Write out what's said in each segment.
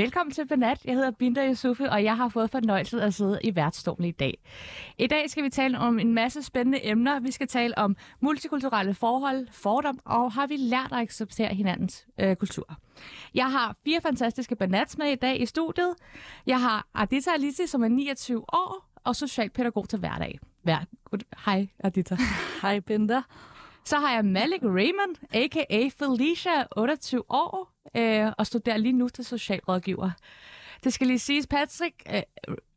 Velkommen til Benat. Jeg hedder Binda Yusufi, og jeg har fået fornøjelsen at sidde i værtsstolen i dag. I dag skal vi tale om en masse spændende emner. Vi skal tale om multikulturelle forhold, fordom, og har vi lært at acceptere hinandens øh, kultur. Jeg har fire fantastiske Benats med i dag i studiet. Jeg har Adita Alisi, som er 29 år og socialpædagog til hverdag. Hver... Hej, Adita. Hej, Binda. Så har jeg Malik Raymond, a.k.a. Felicia, 28 år, øh, og studerer lige nu til socialrådgiver. Det skal lige siges, Patrick, øh,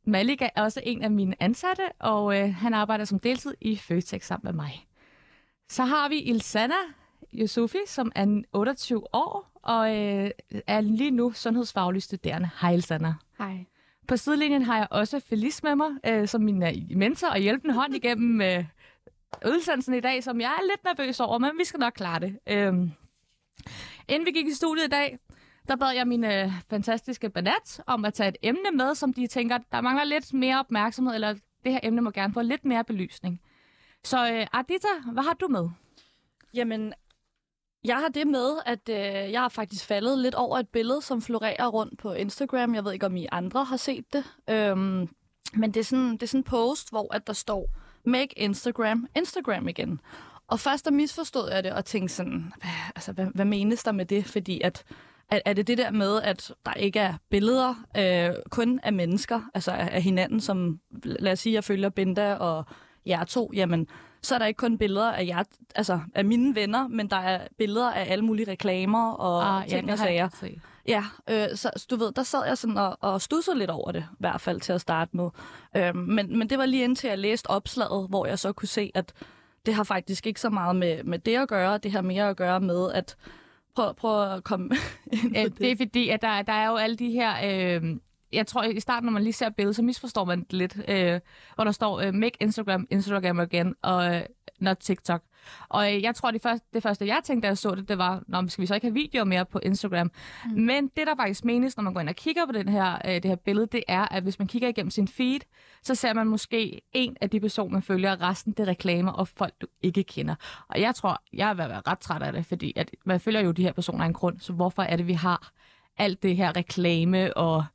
Malik er også en af mine ansatte, og øh, han arbejder som deltid i Føtex sammen med mig. Så har vi Ilsana Yusufi, som er 28 år, og øh, er lige nu sundhedsfaglig studerende. Hej Ilsana. Hej. På sidelinjen har jeg også Felice med mig, øh, som min øh, mentor og hjælpende hånd igennem øh, udsendelsen i dag, som jeg er lidt nervøs over, men vi skal nok klare det. Øhm, inden vi gik i studiet i dag, der bad jeg mine øh, fantastiske banat om at tage et emne med, som de tænker, der mangler lidt mere opmærksomhed, eller det her emne må gerne få lidt mere belysning. Så øh, Ardita, hvad har du med? Jamen, jeg har det med, at øh, jeg har faktisk faldet lidt over et billede, som florerer rundt på Instagram. Jeg ved ikke, om I andre har set det. Øhm, men det er, sådan, det er sådan en post, hvor at der står, make Instagram Instagram igen. Og først der misforstod jeg det og tænkte sådan, hvad, altså, hvad, hvad menes der med det? Fordi at, at, er det det der med, at der ikke er billeder øh, kun af mennesker, altså af, af hinanden, som lad os sige, jeg følger Binda og jer to, jamen så er der ikke kun billeder af jer, altså af mine venner, men der er billeder af alle mulige reklamer og Ah, ting det og sager. Ja, øh, så du ved, der sad jeg sådan og, og stussede lidt over det, i hvert fald til at starte med. Øh, men, men det var lige indtil jeg læste opslaget, hvor jeg så kunne se, at det har faktisk ikke så meget med, med det at gøre. Det har mere at gøre med, at prøv, prøv at komme ind på det. det er fordi, at der, der er jo alle de her... Øh, jeg tror, i starten, når man lige ser billedet, så misforstår man det lidt, øh, hvor der står, øh, make Instagram, Instagram again, og øh, not TikTok. Og øh, jeg tror, det første, det første, jeg tænkte, da jeg så det, det var, Nå, skal vi så ikke have videoer mere på Instagram? Mm. Men det, der faktisk menes, når man går ind og kigger på den her, øh, det her billede, det er, at hvis man kigger igennem sin feed, så ser man måske en af de personer, man følger, og resten det er reklamer og folk, du ikke kender. Og jeg tror, jeg at være ret træt af det, fordi at man følger jo de her personer af en grund, så hvorfor er det, vi har alt det her reklame og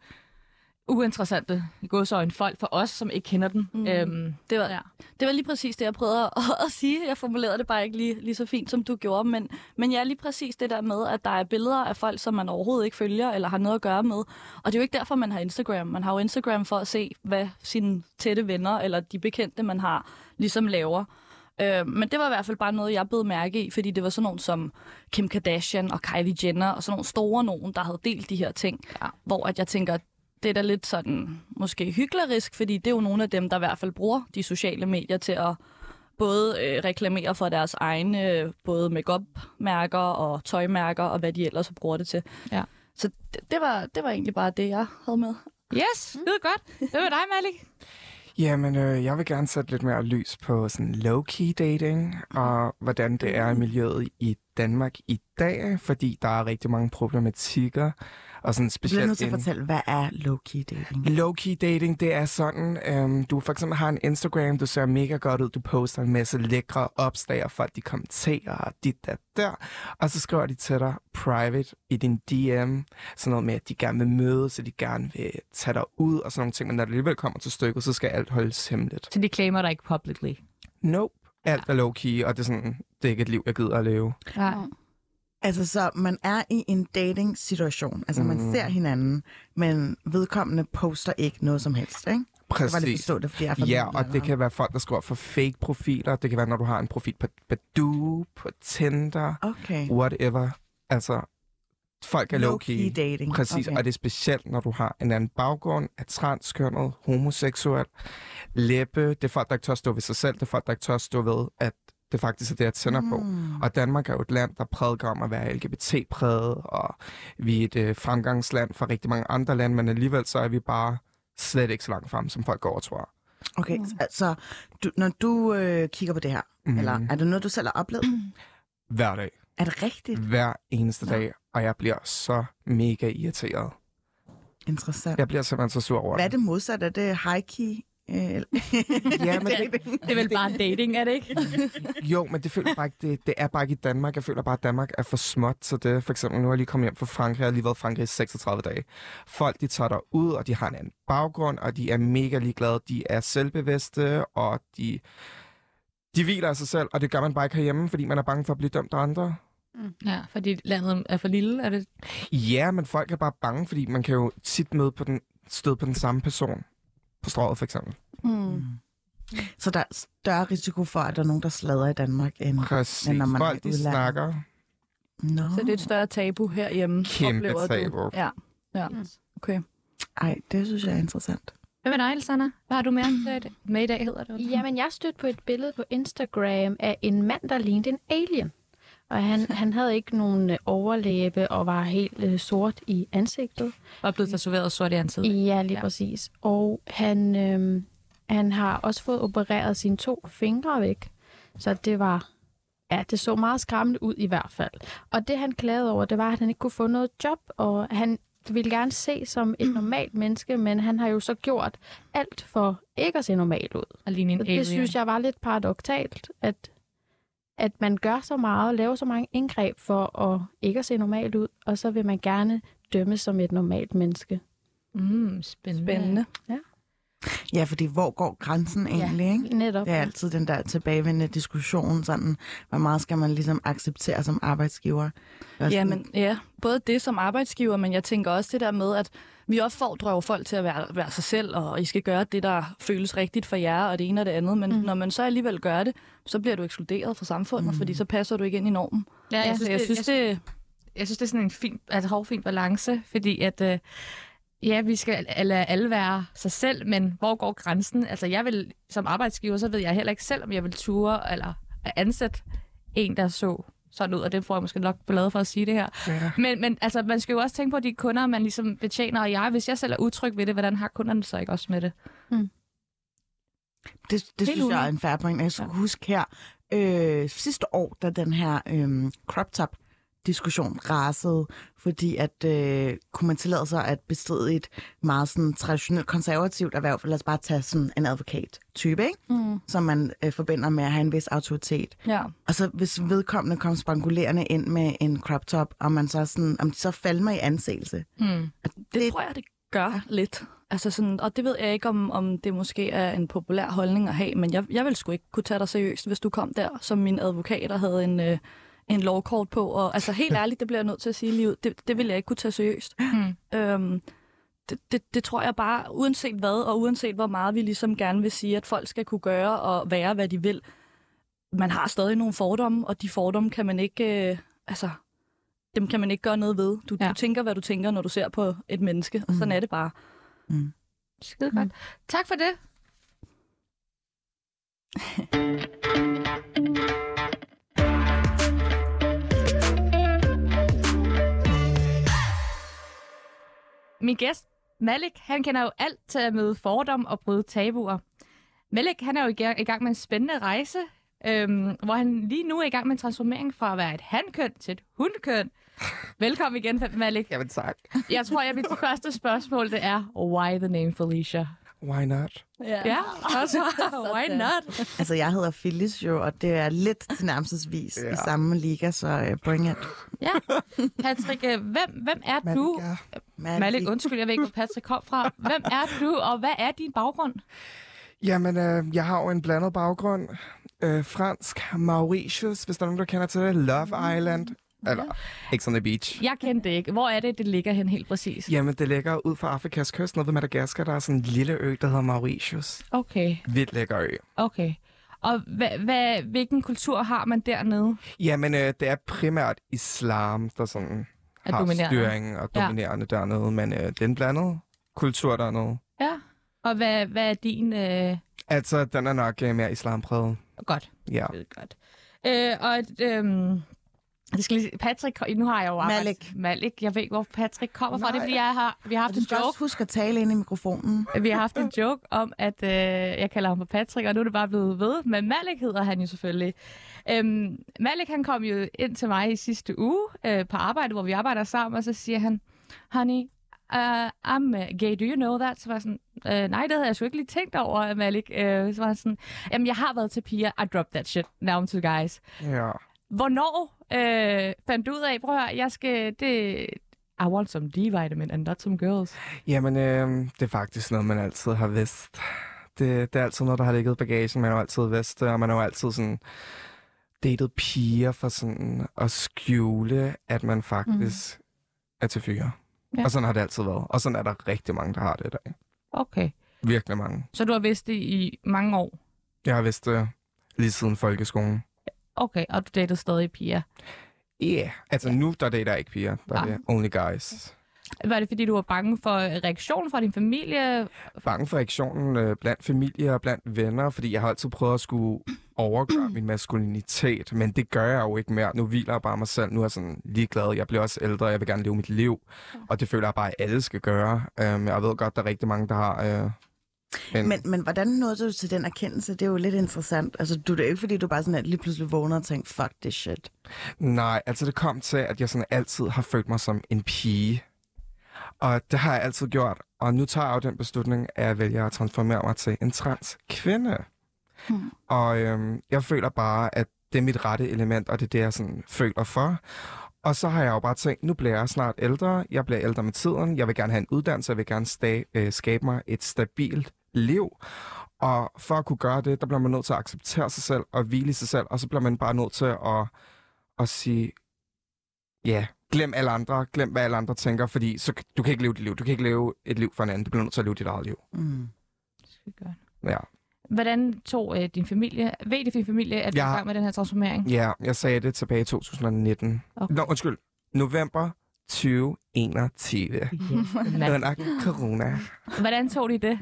uinteressante i godsøjne folk for os, som ikke kender den. Mm. Øhm, Det var, ja. det var lige præcis det, jeg prøvede at, at sige. Jeg formulerede det bare ikke lige, lige så fint, som du gjorde. Men, men ja, lige præcis det der med, at der er billeder af folk, som man overhovedet ikke følger eller har noget at gøre med. Og det er jo ikke derfor, man har Instagram. Man har jo Instagram for at se, hvad sine tætte venner eller de bekendte, man har, ligesom laver. Øh, men det var i hvert fald bare noget, jeg blev mærke i, fordi det var sådan nogen som Kim Kardashian og Kylie Jenner og sådan nogle store nogen, der havde delt de her ting. Ja. Hvor at jeg tænker, det er da lidt sådan måske hyklerisk, fordi det er jo nogle af dem, der i hvert fald bruger de sociale medier til at både øh, reklamere for deres egne øh, både make-up-mærker og tøjmærker og hvad de ellers bruger det til. Ja. Så det, det, var, det var egentlig bare det, jeg havde med. Yes, det er godt. Hvad med dig, Malik? Jamen, øh, jeg vil gerne sætte lidt mere lys på sådan low-key dating, og hvordan det er i miljøet i Danmark i dag, fordi der er rigtig mange problematikker, og sådan Du bliver nødt specielt til at fortælle, hvad er low-key dating? low-key dating, det er sådan, øhm, du for eksempel har en Instagram, du ser mega godt ud, du poster en masse lækre opslag, og folk de kommenterer, og dit der der, og så skriver de til dig private i din DM, sådan noget med, at de gerne vil mødes, så de gerne vil tage dig ud, og sådan nogle ting, men når det alligevel kommer til stykket, så skal alt holdes hemmeligt. Så de claimer dig ikke publicly. Nope. Alt er low-key, og det er sådan, det er ikke et liv, jeg gider at leve. Ja. Altså, så man er i en dating-situation. Altså, man Mm. ser hinanden, men vedkommende poster ikke noget som helst, ikke? Jeg var Præcis. forstå det, fordi jeg er Ja, og det kan være folk, der skriver for fake profiler. Det kan være, når du har en profil på Badoo, på Tinder, Okay. whatever. Altså, folk er Low-key low-key. dating. Præcis, Okay. og det er specielt, når du har en anden baggrund, er transkønnet, homoseksuel, læbe. Det er folk, der ikke tør stå ved sig selv. Det er folk, der ikke tør stå ved, at det faktisk er det, jeg tænder på. Mm. Og Danmark er jo et land, der prædiker om at være LGBT-præget, og vi er et øh, fremgangsland for rigtig mange andre lande, men alligevel så er vi bare slet ikke så langt frem, som folk går og tror. Okay, altså, du, når du øh, kigger på det her, mm. eller er det noget, du selv har oplevet? Hver dag. Er det rigtigt? Hver eneste Nå. dag, og jeg bliver så mega irriteret. Interessant. Jeg bliver simpelthen så sur over Hvad er det. det modsat? Er det high-key Øh, Ja, men det, Det er vel bare dating, er det ikke? jo, men det føler bare ikke, det, det er bare ikke i Danmark. Jeg føler bare, at Danmark er for småt til det. For eksempel, nu er jeg lige kommet hjem fra Frankrig, jeg har lige været i Frankrig i 36 dage. Folk, de tager der ud, og de har en anden baggrund, og de er mega ligeglade. De er selvbevidste, og de, de hviler af sig selv, og det gør man bare ikke herhjemme, fordi man er bange for at blive dømt af andre. Ja, fordi landet er for lille, er det? Ja, men folk er bare bange, fordi man kan jo tit møde på den, støde på den samme person. På strået for eksempel. Mm. Så der er større risiko for, at der er nogen, der slader i Danmark, end, Præcis. end når man er Folk, i de udlandet. snakker. No. Så det er et større tabu herhjemme, Kæmpe oplever tabu. du? Ja, ja. Mm. Okay. Ej, det synes jeg er interessant. Hvad med dig, Alexander? Hvad har du med, med i dag, hedder det? Jamen, jeg stødte på et billede på Instagram af en mand, der lignede en alien. Og han, han havde ikke nogen øh, overlæbe og var helt øh, sort i ansigtet. Var blevet tatoveret sort i ansigtet. Ja, lige Ja. præcis. Og han, øh, han har også fået opereret sine to fingre væk. Så det var... Ja, det så meget skræmmende ud i hvert fald. Og det, han klagede over, det var, at han ikke kunne få noget job, og han ville gerne se som et normalt menneske, men han har jo så gjort alt for ikke at se normal ud. Og ligne en alien. det synes jeg var lidt paradoxalt, at, at man gør så meget, laver så mange indgreb for at ikke at se normalt ud, og så vil man gerne dømmes som et normalt menneske. Mm, spændende. Spændende. Ja, fordi hvor går grænsen egentlig, ikke? Netop. Det er altid den der tilbagevendende diskussion, sådan, hvor meget skal man ligesom acceptere som arbejdsgiver? Ja, men, ja, både det som arbejdsgiver, men jeg tænker også det der med, at vi opfordrer jo folk til at være, være sig selv, og I skal gøre det, der føles rigtigt for jer, og det ene og det andet. Men mm. Når man så alligevel gør det, så bliver du ekskluderet fra samfundet, Mm. fordi så passer du ikke ind i normen. Ja, jeg, Så synes, jeg det, synes, jeg, det, jeg synes, det er sådan en fin, altså, hårfin balance, fordi at, øh, ja, vi skal lade alle være sig selv, men hvor går grænsen? Altså, jeg vil, som arbejdsgiver, så ved jeg heller ikke selv, om jeg vil ture eller ansætte en, der så sådan ud, og det får jeg måske nok ballade for at sige det her. Ja. Men, men altså, man skal jo også tænke på de kunder, man ligesom betjener, og jeg, hvis jeg selv er utryg ved det, hvordan har kunderne så ikke også med det? Det, det Helt synes jeg uenig. er en færre point. Jeg skulle ja. huske her, øh, sidste år, da den her øh, crop top diskussion rasede, fordi at øh, kunne man tillade sig at bestride et meget sådan traditionelt konservativt erhverv, lad os bare tage sådan en advokat-type, ikke? mm, som man øh, forbinder med at have en vis autoritet. ja. Og så hvis vedkommende kom spangulerende ind med en crop top, og man så sådan, om de så falmer i anseelse. Hmm. Det, det tror jeg, det gør lidt. Altså sådan, og det ved jeg ikke, om, om det måske er en populær holdning at have, men jeg, jeg ville sgu ikke kunne tage dig seriøst, hvis du kom der som min advokat og havde en, øh, en lovkort på. Og, altså helt ærligt, det bliver jeg nødt til at sige lige ud, det, det ville jeg ikke kunne tage seriøst. Hmm. Øhm, det, det, det tror jeg bare, uanset hvad, og uanset hvor meget vi ligesom gerne vil sige, at folk skal kunne gøre og være, hvad de vil, man har stadig nogle fordomme, og de fordomme kan man ikke, øh, altså, dem kan man ikke gøre noget ved. Du, Ja. du tænker, hvad du tænker, når du ser på et menneske, og sådan Mm. er det bare. Skide godt. Tak for det. Min gæst, Malik, han kender jo alt til at møde fordom og bryde tabuer. Malik, han er jo i gang- med en spændende rejse, øhm, hvor han lige nu er i gang med en transformering fra at være et hankøn til et hundkøn. Velkommen igen, Malik. Jamen tak. Jeg tror, at mit første spørgsmål det er, why the name Felicia? Why not? Ja, også, why not? Altså, jeg hedder Phyllis jo, og det er lidt tilnærmelsesvis Ja. i samme liga, så uh, bring it. Ja. Patrick, øh, hvem, hvem er du? Malika. Malik, undskyld, jeg ved ikke, hvor Patrick kom fra. Hvem er du, og hvad er din baggrund? Jamen, øh, jeg har jo en blandet baggrund. Øh, fransk, Mauritius, hvis der er nogen, der kender til det. Love Island. Eller, X on the Beach. Jeg kendte det ikke. Hvor er det, det ligger hen helt præcis? Jamen, det ligger ud fra Afrikas kyst, nede ved Madagaskar. Der er sådan en lille ø, der hedder Mauritius. Okay, Vildt lækker ø. okay. Og hvad, hvad, hvilken kultur har man dernede? Jamen, øh, det er primært islam, der sådan Er har dominerende? styring og dominerende ja. dernede. Men øh, det er en blandet kultur dernede. Ja. Og hvad, hvad er din... Øh... Altså, den er nok øh, mere islampræget. Godt. Ja. Det er godt. Øh, og øh, det skal lige... Patrick, nu har jeg jo arbejdet... Malik. Malik. Jeg ved ikke, hvor Patrick kommer fra. Det er, Nej. fordi jeg har, vi har haft Du en joke også huske at tale ind i mikrofonen. Vi har haft en joke om, at øh, jeg kalder ham for Patrick, og nu er det bare blevet ved. Men Malik hedder han jo selvfølgelig. Øhm, Malik han kom jo ind til mig i sidste uge øh, på arbejde, hvor vi arbejder sammen, og så siger han, Honey, uh, I'm uh, gay, do you know that? Så var jeg sådan, uh, nej, det havde jeg sgu ikke lige tænkt over, Malik. Uh, så var jeg sådan, jamen, jeg har været til piger, I dropped that shit, now I'm to guys. Ja. Hvornår øh, fandt du ud af, prøv at høre, jeg skal, det, I want some D-vitamin and not some girls. Jamen, øh, det er faktisk noget, man altid har vidst. Det, det er altid noget, der har ligget i bagagen. Man har altid vidst det, og man har altid sådan datet piger for sådan at skjule, at man faktisk mm. er til fyre. Ja. Og sådan har det altid været. Og sådan er der rigtig mange, der har det i dag. Okay. Virkelig mange. Så du har vidst det i mange år? Jeg har vidst det lige siden folkeskolen. Okay, og du datede stadig piger. Ja, yeah. altså nu der dater jeg ikke piger. Der er Ah. det only guys. Var det, fordi du var bange for reaktionen fra din familie? Bange for reaktionen øh, blandt familie og blandt venner, fordi jeg har altid prøvet at skulle overgøre min maskulinitet, men det gør jeg jo ikke mere. Nu hviler jeg bare mig selv. Nu er jeg sådan ligeglad. Jeg bliver også ældre, jeg vil gerne leve mit liv, og det føler jeg bare, at alle skal gøre. Um, jeg ved godt, der er rigtig mange, der har... Øh, men, Men, men hvordan nåede du til den erkendelse? Det er jo lidt interessant. Altså, du, det er jo ikke, fordi du bare sådan at lige pludselig vågner og tænker, fuck this shit. Nej, altså det kom til, at jeg sådan altid har følt mig som en pige. Og det har jeg altid gjort. Og nu tager jeg jo den beslutning, at jeg vælger at transformere mig til en trans kvinde. Hmm. Og øhm, jeg føler bare, at det er mit rette element, og det er det, jeg sådan føler for. Og så har jeg jo bare tænkt, nu bliver jeg snart ældre. Jeg bliver ældre med tiden. Jeg vil gerne have en uddannelse. Jeg vil gerne sta- øh, skabe mig et stabilt liv. Og for at kunne gøre det, der bliver man nødt til at acceptere sig selv og hvile i sig selv. Og så bliver man bare nødt til at, at sige, ja, glem alle andre. Glem, hvad alle andre tænker. Fordi så, du kan ikke leve dit liv. Du kan ikke leve et liv for en anden. Du bliver nødt til at leve dit eget liv. Mm. Ja. Hvordan tog øh, din familie, ved det din familie, at du Jeg er i gang med den her transformering? Ja, jeg sagde det tilbage i 2019. Okay. Nå, undskyld. November 2021. Mand. Under corona. Hvordan tog de det?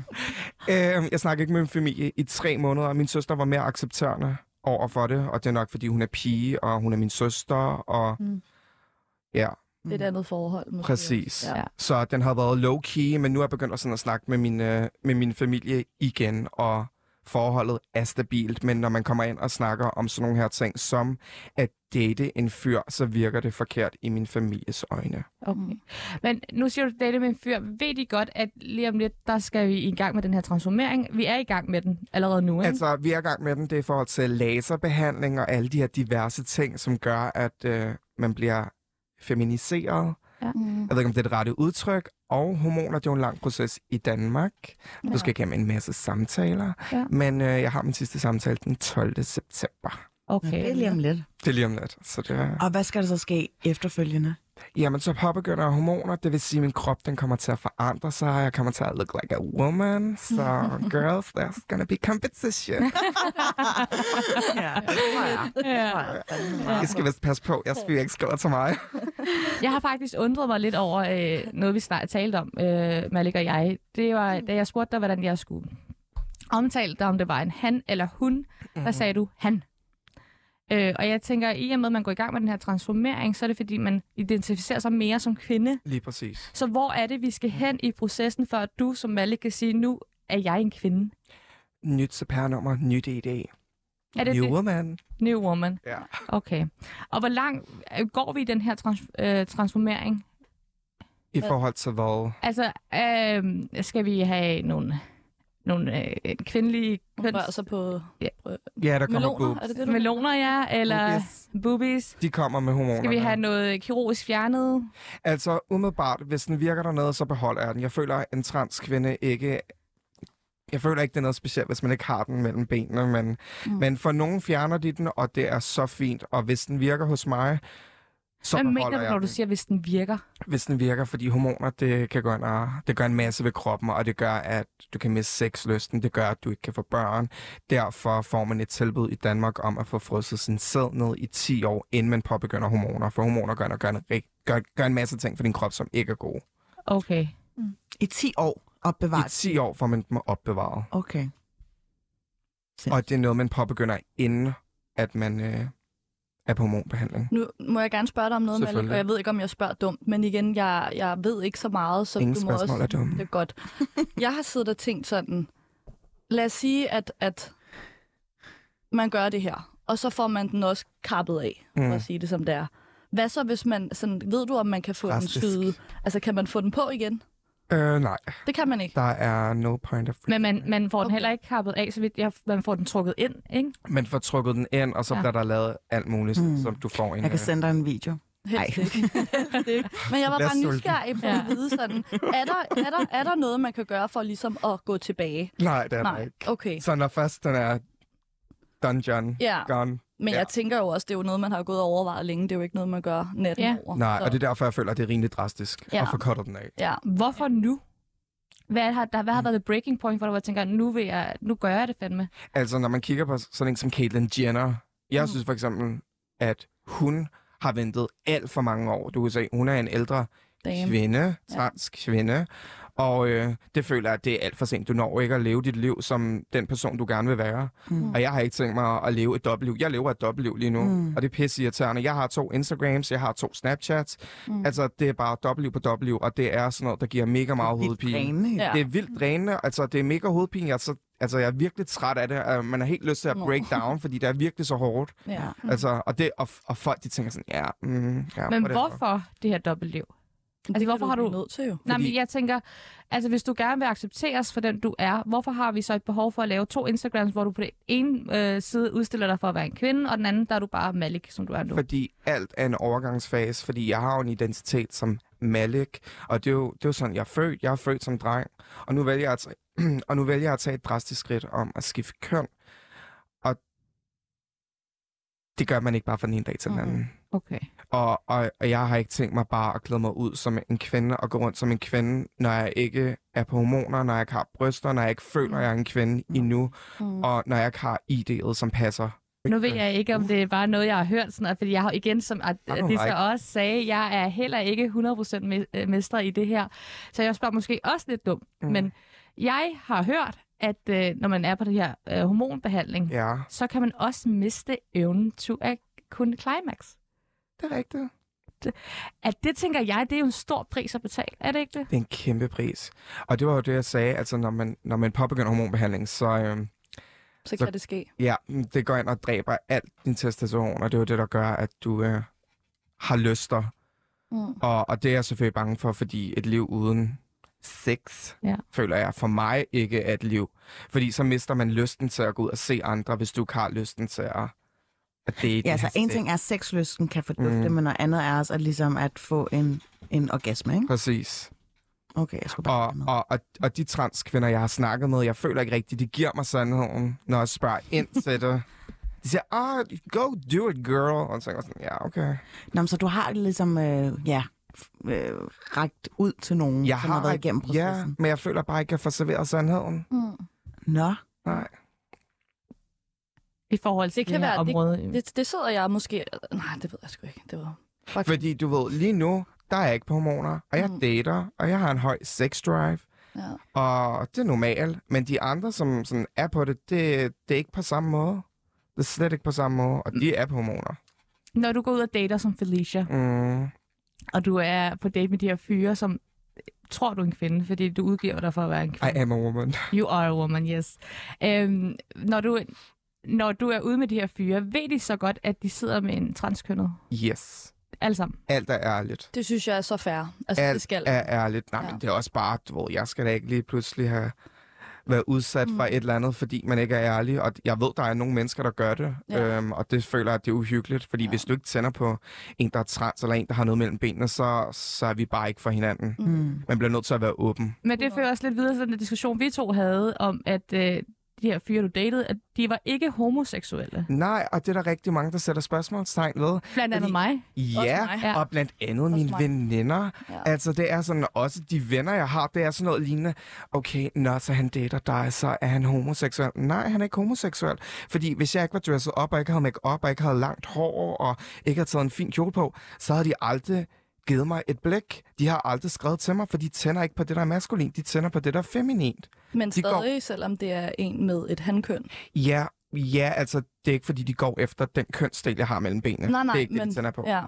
Øhm, jeg snakkede ikke med min familie i tre måneder, og min søster var mere accepterende over for det, og det er nok, fordi hun er pige, og hun er min søster, og Mm. ja, Det er et andet forhold. Måske. præcis. Ja. Ja. Så den har været low-key, men nu er jeg begyndt at, sådan at snakke med min, øh, med min familie igen, og forholdet er stabilt, men når man kommer ind og snakker om sådan nogle her ting, som at date en fyr, så virker det forkert i min families øjne. Okay. Men nu siger du date med en fyr. Ved de godt, at lige om lidt, der skal vi i gang med den her transformering? Vi er i gang med den allerede nu, ikke? Altså, vi er i gang med den. Det er i forhold til laserbehandling og alle de her diverse ting, som gør, at øh, man bliver feminiseret. Mm. Jeg ved ikke, om det er det rette udtryk. Og hormoner, det er jo en lang proces i Danmark. Ja. Du skal igennem en masse samtaler. Ja. Men øh, jeg har min sidste samtale den 12. september. Okay. Det er lige om lidt. Det er lige om lidt. Så det er... Og hvad skal der så ske efterfølgende? Jamen, så påbegynder hormoner. Det vil sige, at min krop den kommer til at forandre sig. Jeg kommer til at look like a woman. Så girls, there's gonna be competition. ja, jeg. Ja. Jeg skal vist passe på, jeg skal ikke skrive til mig. Jeg har faktisk undret mig lidt over øh, noget, vi snart talte om, øh, Malik og jeg. Det var, da jeg spurgte dig, hvordan jeg skulle omtale dig, om det var en han eller hun. Der sagde du han. Øh, og jeg tænker, i og med, at man går i gang med den her transformering, så er det, fordi man identificerer sig mere som kvinde. Lige præcis. Så hvor er det, vi skal hen i processen, for at du som Malik kan sige, nu er jeg en kvinde? Nyt CPR-nummer, nyt ID. Er det New det? woman. New woman. Ja. Okay. Og hvor langt øh, går vi i den her trans- øh, transformering? I forhold til hvad? Altså, øh, skal vi have nogle, nogle øh, kvindelige Hun køns... rører sig på Ja, der kommer meloner. boobs. Er det det, du Meloner, ja, eller Boobies. boobies. De kommer med hormoner. Skal vi have noget kirurgisk fjernet? Altså, umiddelbart, hvis den virker dernede, så beholder jeg den. Jeg føler, at en transkvinde ikke... Jeg føler ikke, det er noget specielt, hvis man ikke har den mellem benene, men, mm. men for nogen fjerner de den, og det er så fint. Og hvis den virker hos mig, så Hvad mener du, når du siger, hvis den virker? Hvis den virker, fordi hormoner, det kan ind og, det gør en masse ved kroppen, og det gør, at du kan miste sexlysten. Det gør, at du ikke kan få børn. Derfor får man et tilbud i Danmark om at få frosset sin sæd ned i 10 år, inden man påbegynder hormoner. For hormoner gør, gør, en, gør, gør en masse ting for din krop, som ikke er gode. Okay. I 10 år I opbevaret. 10 år får man dem opbevaret. Okay. Og det er noget, man påbegynder, inden at man øh, er på hormonbehandling. Nu må jeg gerne spørge dig om noget, Malik, og jeg ved ikke, om jeg spørger dumt, men igen, jeg, jeg ved ikke så meget, så Ingen du må også... er dumme. Det er godt. Jeg har siddet og tænkt sådan, lad os sige, at, at man gør det her, og så får man den også kappet af, for Mm. at sige det som det er. Hvad så, hvis man... Sådan, ved du, om man kan få Drastisk. den skyde... Altså, kan man få den på igen? Øh, nej, Det kan man ikke. der er no point of... Men man, man får den Okay. heller ikke kappet af, så vidt jeg, man får den trukket ind, ikke? Man får trukket den ind, og så Ja. bliver der lavet alt muligt, Mm. som du får en... Jeg kan øh, sende dig en video. Ikke. Men jeg var bare nysgerrig på at vide sådan, er der, er, der, er der noget, man kan gøre for ligesom at gå tilbage? Nej, det er der Nej, ikke. okay. Så når først den er dungeon, Ja, gone. Men Ja. jeg tænker jo også, det er jo noget, man har gået og overvejet længe. Det er jo ikke noget, man gør natten Ja. over. Nej, Så- og det er derfor, jeg føler, at det er rimelig drastisk Ja. at få cuttet den af. Ja, Hvorfor nu? Hvad har, der, hvad har været the breaking point for dig, hvor jeg tænker, nu, vil jeg, nu gør jeg det fandme? Altså, når man kigger på sådan en som Caitlyn Jenner, jeg Mm. synes for eksempel, at hun har ventet alt for mange år. Du kan se, hun er en ældre damn. kvinde, trans kvinde, og øh, det føler jeg, at det er alt for sent. Du når ikke at leve dit liv som den person, du gerne vil være. Mm. Og jeg har ikke tænkt mig at leve et dobbeltliv. Jeg lever et dobbeltliv lige nu, Mm. og det er pisse irriterende. Jeg har to Instagrams, jeg har to Snapchats. Mm. Altså, det er bare dobbeltliv på dobbeltliv, og det er sådan noget, der giver mega meget hovedpine. Ja. Det er vildt drænende. Altså, det er mega hovedpine. Jeg, er så, altså, jeg er virkelig træt af det. Man har helt lyst til at break down, fordi det er virkelig så hårdt. Ja. Mm. Altså, og, det, og, og folk, de tænker sådan, ja, mm, ja Men hvorfor det her dobbeltliv? Det Altså, kan hvorfor har du- nødt til jo? Nej, men jeg tænker, altså hvis du gerne vil accepteres for den, du er, hvorfor har vi så et behov for at lave to Instagrams, hvor du på den ene øh, side udstiller dig for at være en kvinde, og den anden, der er du bare Malik, som du er nu? Fordi alt er en overgangsfase, fordi jeg har jo en identitet som Malik, og det er, jo, det er jo sådan, jeg er født. Jeg er født som dreng, og nu vælger jeg at, tage- og nu vælger jeg at tage et drastisk skridt om at skifte køn. Og det gør man ikke bare fra den ene dag til den anden. Okay. Og, og, og jeg har ikke tænkt mig bare at klæde mig ud som en kvinde og gå rundt som en kvinde, når jeg ikke er på hormoner, når jeg ikke har bryster, når jeg ikke føler, at jeg er en kvinde endnu, Mm. og når jeg ikke har ID'et, som passer. Nu ved jeg ikke, om det er bare noget, jeg har hørt, sådan, at- fordi jeg har igen, som så også sagde, jeg er heller ikke 100% me- øh, mester i det her. Så jeg spørger måske også lidt dumt, mm. Mm. men jeg har hørt, at øh, når man er på det her øh, hormonbehandling. Ja, så kan man også miste evnen til at kunne climax. Det er rigtigt. At det tænker jeg, det er jo en stor pris at betale. Er det ikke det? Det er en kæmpe pris. Og det var jo det, jeg sagde. Altså, når man, når man påbegynder hormonbehandling, så øh, Så så- kan det ske. ja, det går ind og dræber alt din testosteron, og det er jo det, der gør, at du øh, har lyster. Mm. Og, og det er jeg selvfølgelig bange for, fordi et liv uden sex, Ja. føler jeg for mig ikke er et liv. Fordi så mister man lysten til at gå ud og se andre, hvis du ikke har lysten til at, at date. Ja, altså en ting er, at sexlysten kan fordufte, mm. Men noget andet er også at, ligesom at få en, en orgasme, ikke? Præcis. Okay, jeg skulle bare Og, og, og, og de transkvinder, jeg har snakket med, jeg føler ikke rigtigt, de giver mig sandheden, når jeg spørger ind til det. De siger, ah, go do it, girl. Og så tænker jeg sådan, ja, okay. Nå, men så du har ligesom, øh, ja, øh, rækt ud til nogen, Jeg som har været ikke- igennem Ja, processen. men jeg føler bare ikke, at jeg får serveret sandheden. Mm. Nå, Nej. I forhold til Det det, kan det her være- det- område. Det, det sidder jeg måske... Nej, det ved jeg sgu ikke. Det var... Bare... Fordi du ved, lige nu, der er jeg ikke på hormoner, og jeg Mm. dater, og jeg har en høj sex drive, Ja. og det er normalt. Men de andre, som sådan er på det, det, det er ikke på samme måde. Det er slet ikke på samme måde, og de er på hormoner. Når du går ud og dater som Felicia, Mm. og du er på date med de her fyre, som tror du er en kvinde, fordi du udgiver dig for at være en I kvinde. am a woman. You are a woman, yes. Øhm, når, du, når du er ude med de her fyre, ved de så godt, at de sidder med en transkønnet? Yes. Alle sammen. Alt er ærligt. Det synes jeg er så fair. Altså, det Alt skal. er ærligt. Nej, Ja. men det er også bare, du ved, jeg skal da ikke lige pludselig have været udsat mm. for et eller andet, fordi man ikke er ærlig. Og jeg ved, der er nogle mennesker, der gør det. Ja. Øhm, og det føler jeg, at det er uhyggeligt. Fordi ja. hvis du ikke tænder på en, der er trans, eller en, der har noget mellem benene, så, så er vi bare ikke for hinanden. mm. Man bliver nødt til at være åben. Men det fører også lidt videre til den diskussion, vi to havde, om at øh, de her fyre, du datede, at de var ikke homoseksuelle. Nej, og det er der rigtig mange, der sætter spørgsmålstegn ved. Blandt andet Fordi- mig. Ja, mig. Ja. og blandt andet mine mig. veninder. Ja. Altså, det er sådan, også de venner, jeg har, det er sådan noget lignende. Okay, når så han dater dig, så er han homoseksuel. Nej, han er ikke homoseksuel. Fordi hvis jeg ikke var dresset op, og ikke havde make op og ikke havde langt hår, og ikke havde taget en fin kjole på, så havde de aldrig givet mig et blik. De har aldrig skrevet til mig, for de tænder ikke på det, der er maskulin. De tænder på det, der er feminint. Men De går- selvom det er en med et hankøn. Ja, ja, altså, det er ikke, fordi de går efter den kønsdel, jeg har mellem benene. Nej, nej, det er ikke men... det, de på. Ja.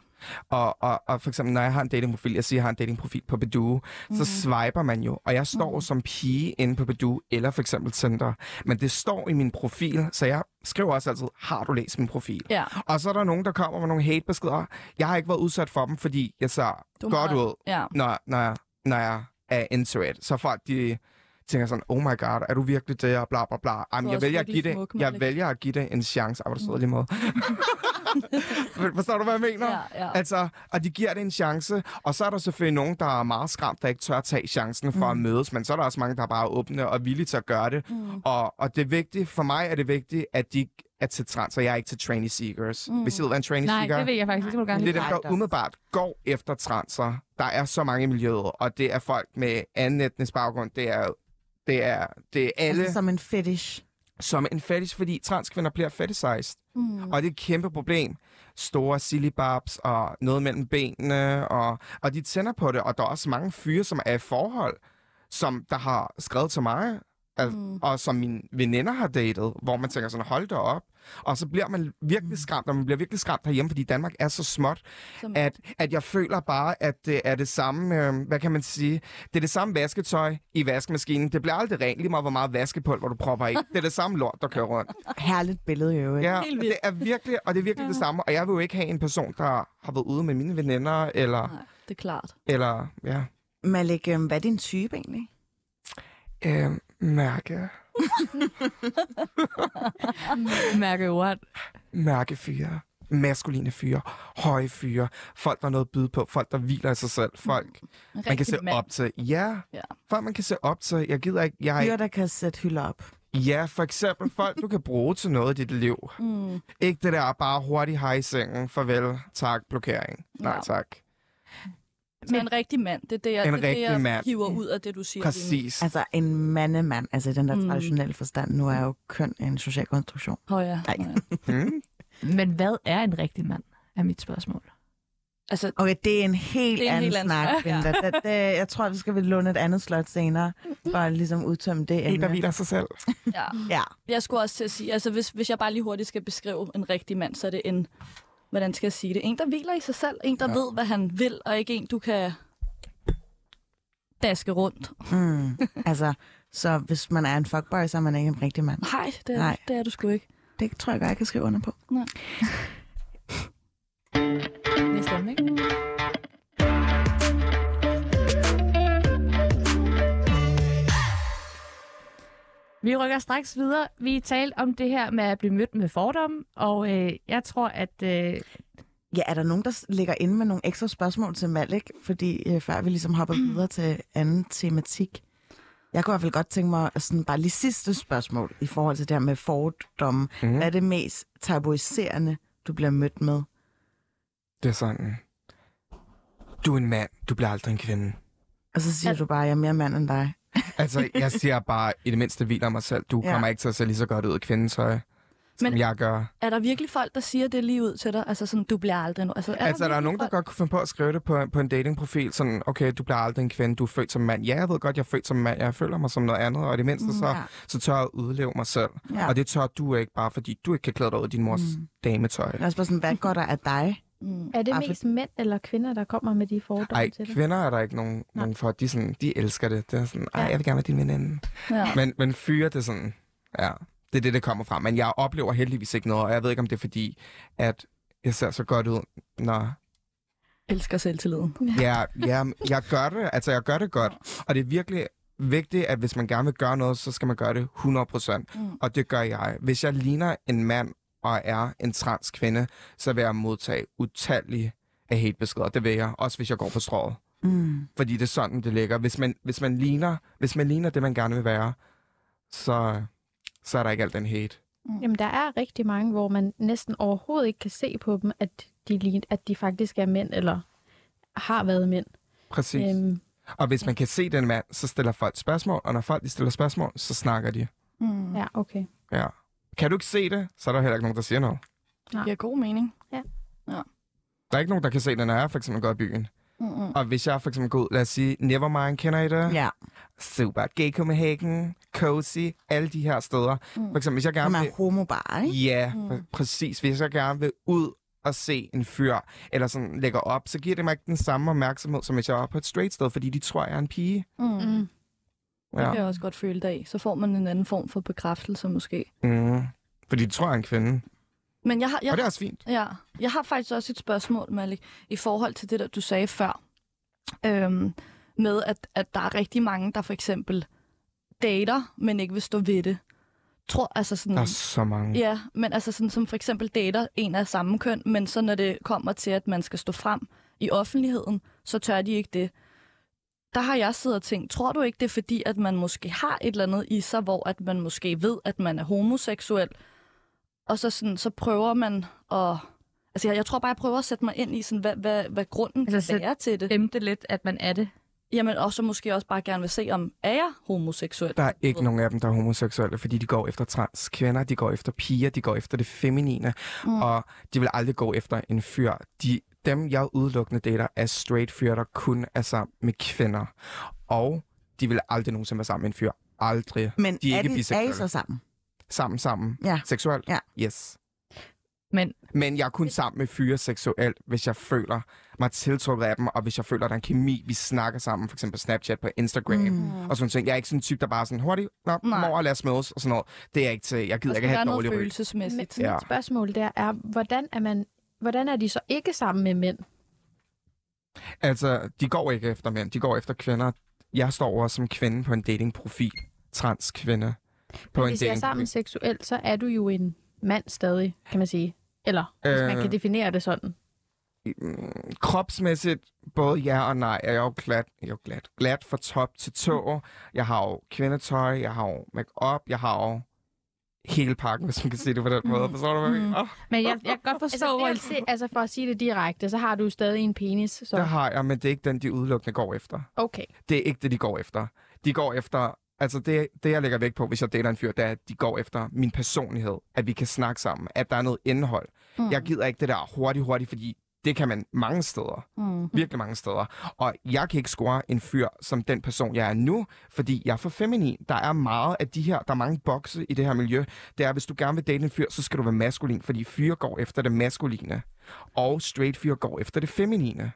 Og, og, og for eksempel, når jeg har en datingprofil, jeg siger, jeg har en datingprofil på Badoo, mm. så swiper man jo, og jeg står mm. som pige inde på Badoo, eller for eksempel Tinder. Men det står i min profil, så jeg skriver også altid, har du læst min profil? Ja. Og så er der nogen, der kommer med nogle hatebeskeder. Jeg har ikke været udsat for dem, fordi jeg ser Du godt har- ud, Ja. når, når, jeg, når jeg er into it. Så folk, de tænker sådan, oh my god, er du virkelig det, og bla bla bla. Jamen, jeg vælger, at give det, smuk, jeg vælger at give det en chance. Ej, hvor du sidder lige måde. Forstår du, hvad jeg mener? Ja, ja. Altså, og de giver det en chance, og så er der selvfølgelig nogen, der er meget skræmt, der ikke tør at tage chancen for mm. at mødes, men så er der også mange, der er bare åbne og villige til at gøre det. Mm. Og, og det er vigtigt, for mig er det vigtigt, at de er til trans, og jeg er ikke til trainee seekers. Mm. Hvis I ved, hvad en trainee Nej, seeker det ved jeg faktisk. Det du gerne det er dem, der umiddelbart går efter transer. Der er så mange i miljøet, og det er folk med anden etnisk baggrund. Det er, det er, det er alle Altså som en fetish. som en fetish, fordi transkvinder bliver fetishized. Mm. Og det er et kæmpe problem. Store silibabs og noget mellem benene, og, og de tænder på det. Og der er også mange fyre, som er i forhold, som der har skrevet til mig, Mm. og som mine veninder har datet, hvor man tænker sådan, hold da op. Og så bliver man virkelig skræmt, og man bliver virkelig skræmt herhjemme, fordi Danmark er så småt, Som- at, at jeg føler bare, at det er det samme, øh, hvad kan man sige, det er det samme vasketøj i vaskemaskinen. Det bliver aldrig rent, lige meget hvor meget vaskepulver du propper i. Det er det samme lort, der kører rundt. Herligt billede jo, ikke? Ja, det er virkelig, og det er virkelig det samme. Og jeg vil jo ikke have en person, der har været ude med mine veninder, eller, Nej, det er klart. eller ja, Malik, øhm, hvad er din type egentlig? øh, mærke, mærke what? mærkefyre, maskuline fyre, høje fyre, folk, der har noget at byde på, folk, der hviler i sig selv, folk, En man kan se mand. op til. Ja, Ja. folk, man kan se op til. Jeg gider ikke, jeg Fyre, der kan sætte hylder op. ja, for eksempel folk, du kan bruge til noget i dit liv. Mm. Ikke det der bare hurtigt hej i sengen, farvel, tak, blokering. Nej, Ja. tak. Så en rigtig mand, det er det, jeg, En det, det, jeg mand. hiver ud af det, du siger. lige. Præcis. Altså en mandemand, altså i den der Mm. traditionelle forstand. Nu er jo køn en social konstruktion. Åh ja. Nej. Nå ja. Hmm? Men hvad er en rigtig mand, er mit spørgsmål. Altså, Oh, Okay, det er en helt er en anden helt anden snak, snak, ja. Det, det, jeg tror, vi skal vel låne et andet slot senere, for at ligesom udtømme det En, der hviler sig selv. ja. Ja, Jeg skulle også til at sige, altså hvis, hvis jeg bare lige hurtigt skal beskrive en rigtig mand, så er det en, hvordan skal jeg sige det, en, der hviler i sig selv, en, der ja. ved, hvad han vil, og ikke en, du kan daske rundt. mm. altså, så hvis man er en fuckboy, så er man ikke en rigtig mand. Nej, det er, Nej. det er du sgu ikke. Det tror jeg godt, jeg kan skrive under på. Næste emne, ikke? Vi rykker straks videre. Vi talte om det her med at blive mødt med fordomme, og øh, jeg tror, at øh, Ja, er der nogen, der ligger inde med nogle ekstra spørgsmål til Malik? Fordi øh, før vi ligesom hopper videre til anden tematik. Jeg kunne i hvert fald godt tænke mig sådan bare lige sidste spørgsmål i forhold til det her med fordomme. Mm. Hvad er det mest tabuiserende, du bliver mødt med? Det er sådan, du er en mand, du bliver aldrig en kvinde. Og så siger Al- du bare, at jeg er mere mand end dig. Altså, jeg siger bare, i det mindste hviler mig selv. Du Ja. kommer ikke til at se lige så godt ud i kvindetøj, som Men- jeg gør. Er der virkelig folk, der siger det lige ud til dig? Altså sådan, du bliver aldrig... no- Altså, er Altså, der er virkelig nogen, der folk- godt kunne finde på at skrive det på, på en datingprofil. Sådan, okay, du bliver aldrig en kvinde, du er født som mand. Ja, jeg ved godt, jeg er født som mand. Jeg føler mig som noget andet, og i det mindste, så, Ja. så tør jeg udleve mig selv. Ja. Og det tør du ikke, bare fordi du ikke kan klæde dig ud i din mors Mm. dametøj. Det er også bare sådan, hvad går der af dig? Mm. Er det for- mest mænd eller kvinder, der kommer med de fordomme Ej, til dig? kvinder er der ikke nogen, nogen for. De, sådan, de elsker det. Det er sådan, ej, Ja. jeg vil gerne være din veninde. Ja. Men, men fyre, det er sådan, ja, det er det, det kommer fra. Men jeg oplever heldigvis ikke noget, og jeg ved ikke, om det er fordi, at jeg ser så godt ud, når Elsker selvtilliden. Ja, ja, jeg gør det. Altså, jeg gør det godt. Og det er virkelig vigtigt, at hvis man gerne vil gøre noget, så skal man gøre det 100%. Mm. Og det gør jeg. Hvis jeg ligner en mand og er en trans kvinde, så vil jeg modtage utallige af hatebeskeder. Det vil jeg, også hvis jeg går på strået. Mm. Fordi det er sådan, det ligger. Hvis man, hvis man, ligner, hvis man ligner det, man gerne vil være, så, så er der ikke alt den hate. Jamen, der er rigtig mange, hvor man næsten overhovedet ikke kan se på dem, at de, at de faktisk er mænd, eller har været mænd. Præcis. Øhm, Og hvis man kan se den mand, så stiller folk spørgsmål, og når folk de stiller spørgsmål, så snakker de. Mm. ja, okay. Ja. Kan du ikke se det, så er der heller ikke nogen, der siger noget. Det giver god mening. Der er ikke nogen, der kan se det, når jeg for eksempel går i byen. Mm-mm. Og hvis jeg for eksempel går ud, lad os sige, Nevermind, kender I det? Ja, Super, Gay Copenhagen, Cozy, alle de her steder. Mm. For eksempel, hvis jeg gerne er vil... homo bare, ikke? Ja, Mm. mm. præcis. Hvis jeg gerne vil ud og se en fyr, eller sådan lægger op, så giver det mig ikke den samme opmærksomhed, som hvis jeg er på et straight sted, fordi de tror, jeg er en pige. Mm. Mm. Det Ja. kan jeg også godt føle dig i. Så får man en anden form for bekræftelse måske. Mm. Fordi de tror, jeg er en kvinde. Men jeg har, jeg, Og det er også fint. Ja, jeg har faktisk også et spørgsmål, Malik, i forhold til det, der du sagde før. Øhm, med, at, at der er rigtig mange, der for eksempel dater, men ikke vil stå ved det. Tror, altså sådan, Der er så mange. Ja, men altså sådan som for eksempel dater en af samme køn, men så når det kommer til, at man skal stå frem i offentligheden, så tør de ikke det. Der har jeg siddet og tænkt, tror du ikke det er fordi, at man måske har et eller andet i sig, hvor at man måske ved, at man er homoseksuel, og så, sådan, så prøver man at... Altså jeg, jeg tror bare, jeg prøver at sætte mig ind i, sådan, hvad, hvad, hvad grunden Altså, altså, kan være til det. Stemte lidt, at man er det. Jamen også måske også bare gerne vil se, om er jeg homoseksuel? Der er ikke nogen af dem, der er homoseksuelle, fordi de går efter trans kvinder, de går efter piger, de går efter det feminine, mm. og de vil aldrig gå efter en fyr. De, dem, jeg udelukkende dater, er straight fyre, der kun er sammen med kvinder. Og de vil aldrig nogensinde være sammen med en fyr. Aldrig. Men De er er, ikke de, er I så sammen? Sammen, sammen. Ja. Seksuelt? Ja. Yes. Men Men jeg er kun sammen med fyre seksuelt, hvis jeg føler mig tiltrukket af dem, og hvis jeg føler, at der er en kemi, vi snakker sammen, for eksempel på Snapchat, på Instagram, mm. og sådan ting. Jeg er ikke sådan en type, der bare er sådan hurtigt, nå, Nej. mor, lad os mødes, og sådan noget. Det er jeg ikke til. Jeg Der gider ikke have et noget dårligt ryg. følelsesmæssigt. Ja. Mit spørgsmål der er, hvordan er, man, hvordan er de så ikke sammen med mænd? Altså, de går ikke efter mænd, de går efter kvinder. Jeg står over som kvinde på en datingprofil. Trans kvinde. På Men en hvis I er sammen seksuelt, så er du jo en mand stadig, kan man sige. Eller, hvis man Øh. kan definere det sådan. Mm, Kropsmæssigt, både ja og nej, er jeg jo glat, jeg er jo glat, glat fra top til tå. Jeg har jo kvindetøj, jeg har jo make-up, jeg har jo hele pakken, hvis man kan sige det på den måde. Forstår du, hvad jeg mener? Men jeg, jeg kan godt forstå, Altså, hvor... det, se, altså for at sige det direkte, så har du stadig en penis. Så... Det har jeg, men det er ikke den, de udelukkende går efter. Okay. Det er ikke det, de går efter. De går efter... Altså det, det, jeg lægger vægt på, hvis jeg dater en fyr, det er, at de går efter min personlighed. At vi kan snakke sammen. At der er noget indhold. Mm. Jeg gider ikke det der hurtigt, hurtigt, fordi det kan man mange steder. Mm. Virkelig mange steder. Og jeg kan ikke score en fyr som den person, jeg er nu, fordi jeg er for feminin. Der er meget af de her, der er mange bokse i det her miljø. Det er, hvis du gerne vil date en fyr, så skal du være maskulin, fordi fyre går efter det maskuline. Og straight fyre går efter det feminine.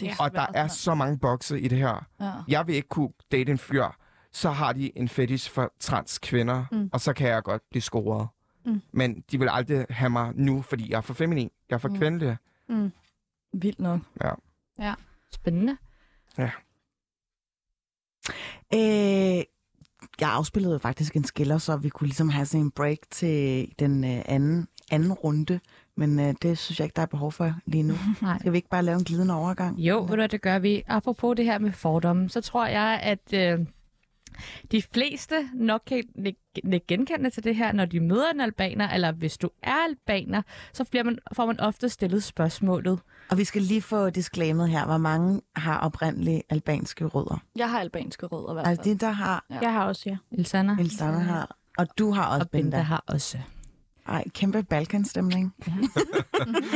Det er Og der er så mange bokse i det her. Ja. Jeg vil ikke kunne date en fyr, så har de en fetish for trans kvinder, mm. og så kan jeg godt blive scoret. Mm. Men de vil aldrig have mig nu, fordi jeg er for feminin. Jeg er for Mm. kvindelig. Vildt nok. Spændende. Øh, jeg afspillede faktisk en skiller, så vi kunne ligesom have sådan en break til den øh, anden, anden runde. Men øh, det synes jeg ikke, der er behov for lige nu. Nej. Skal vi ikke bare lave en glidende overgang? Jo, ved du hvad, det gør vi. Apropos det her med fordomme, så tror jeg, at øh, de fleste nok kan ikke genkende til det her, når de møder en albaner, eller hvis du er albaner, så bliver man, får man ofte stillet spørgsmålet. Og vi skal lige få disclaimet her, hvor mange har oprindelige albanske rødder. Jeg har albanske rødder i hvert Altså fald. de, der har, Ja. Jeg har også, ja. Ilsana Elstana har, og du har også og Benta Benda. har også. Ej, kæmpe Balkanstemning.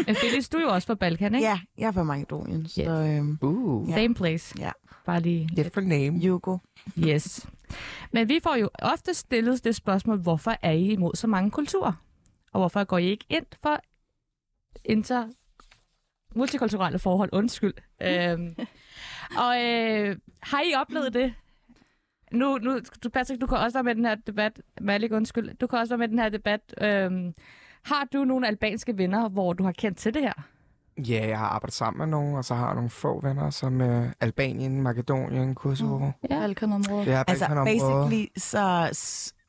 Men Felix, du er jo også fra Balkan, ikke? Ja, jeg er fra Makedonien, så Yes. øhm, Uh, Same place. Ja. Bare lige lidt. different name. Jugo. Yes. Men vi får jo ofte stillet det spørgsmål, hvorfor er I imod så mange kulturer? Og hvorfor går I ikke ind for inter multikulturelle forhold? Undskyld. øhm, og øh, har I oplevet det? Nu, nu, du, Patrick, du kan også være med i den her debat. Malik, undskyld. Du kan også være med i den her debat. Øhm, har du nogle albanske venner, hvor du har kendt til det her? Ja, jeg har arbejdet sammen med nogen, og så har jeg nogle få venner, som uh, Albanien, Makedonien, Kosovo. Mm. Ja. Balkanområdet. Det er Altså, Balkanområdet. basically, så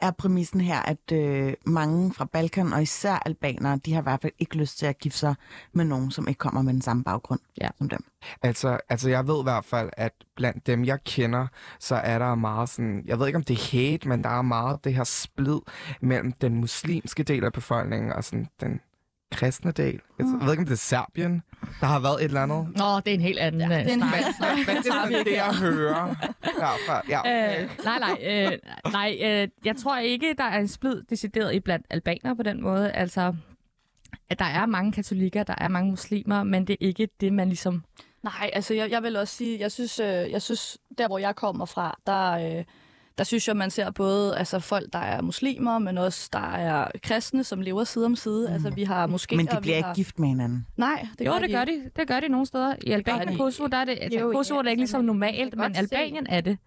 er præmissen her, at øh, mange fra Balkan, og især albanere, de har i hvert fald ikke lyst til at gifte sig med nogen, som ikke kommer med den samme baggrund Ja. som dem. Altså, altså, jeg ved i hvert fald, at blandt dem, jeg kender, så er der meget sådan, jeg ved ikke, om det er hate, men der er meget det her splid mellem den muslimske del af befolkningen og sådan den kristne del. Jeg ved ikke, om det er Serbien, der har været et eller andet. Nå, det er en helt anden ja, det er en snak. Men, men det er sådan det, jeg hører. Ja, for, ja. Øh, nej, nej, øh, nej øh, jeg tror ikke, der er en splid decideret i blandt albanere på den måde. Altså, at der er mange katolikker, der er mange muslimer, men det er ikke det, man ligesom... Nej, altså jeg, jeg vil også sige, jeg synes, øh, jeg synes der hvor jeg kommer fra, der, øh, der synes jeg, man ser både altså, folk, der er muslimer, men også der er kristne, som lever side om side. Mm. Altså vi har måske... Men de bliver ikke gift med hinanden. Nej, det jo, gør det de gør de. Det gør de nogle steder. I Albanien og Kosovo, der er det, altså, Jo, Kosovo ja, er det ikke ligesom normalt, men Albanien er det.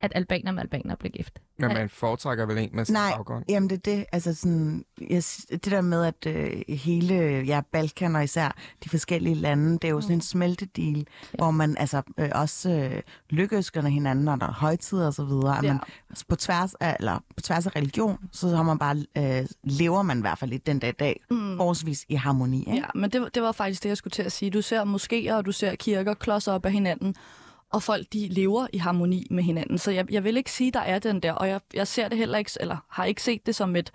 At albaner med albaner bliver gift. Men man foretrækker vel en med sin Nej, baggrund? Jamen det er det, altså sådan, jeg, det der med, at øh, hele ja, Balkan og især de forskellige lande, det er jo sådan en smeltedil, ja. hvor man altså øh, også øh, lykkeønsker hinanden, og der er højtider og så videre, Ja. man altså, på tværs af, eller på tværs af religion, så har man bare, øh, lever man i hvert fald i den dag i dag, mm. forholdsvis i harmoni, ikke? Ja, men det, det var faktisk det, jeg skulle til at sige. Du ser moskéer, og du ser kirker klodser op af hinanden, og folk de lever i harmoni med hinanden. Så jeg, jeg vil ikke sige, der er den der, og jeg, jeg ser det heller ikke, eller har ikke set det som et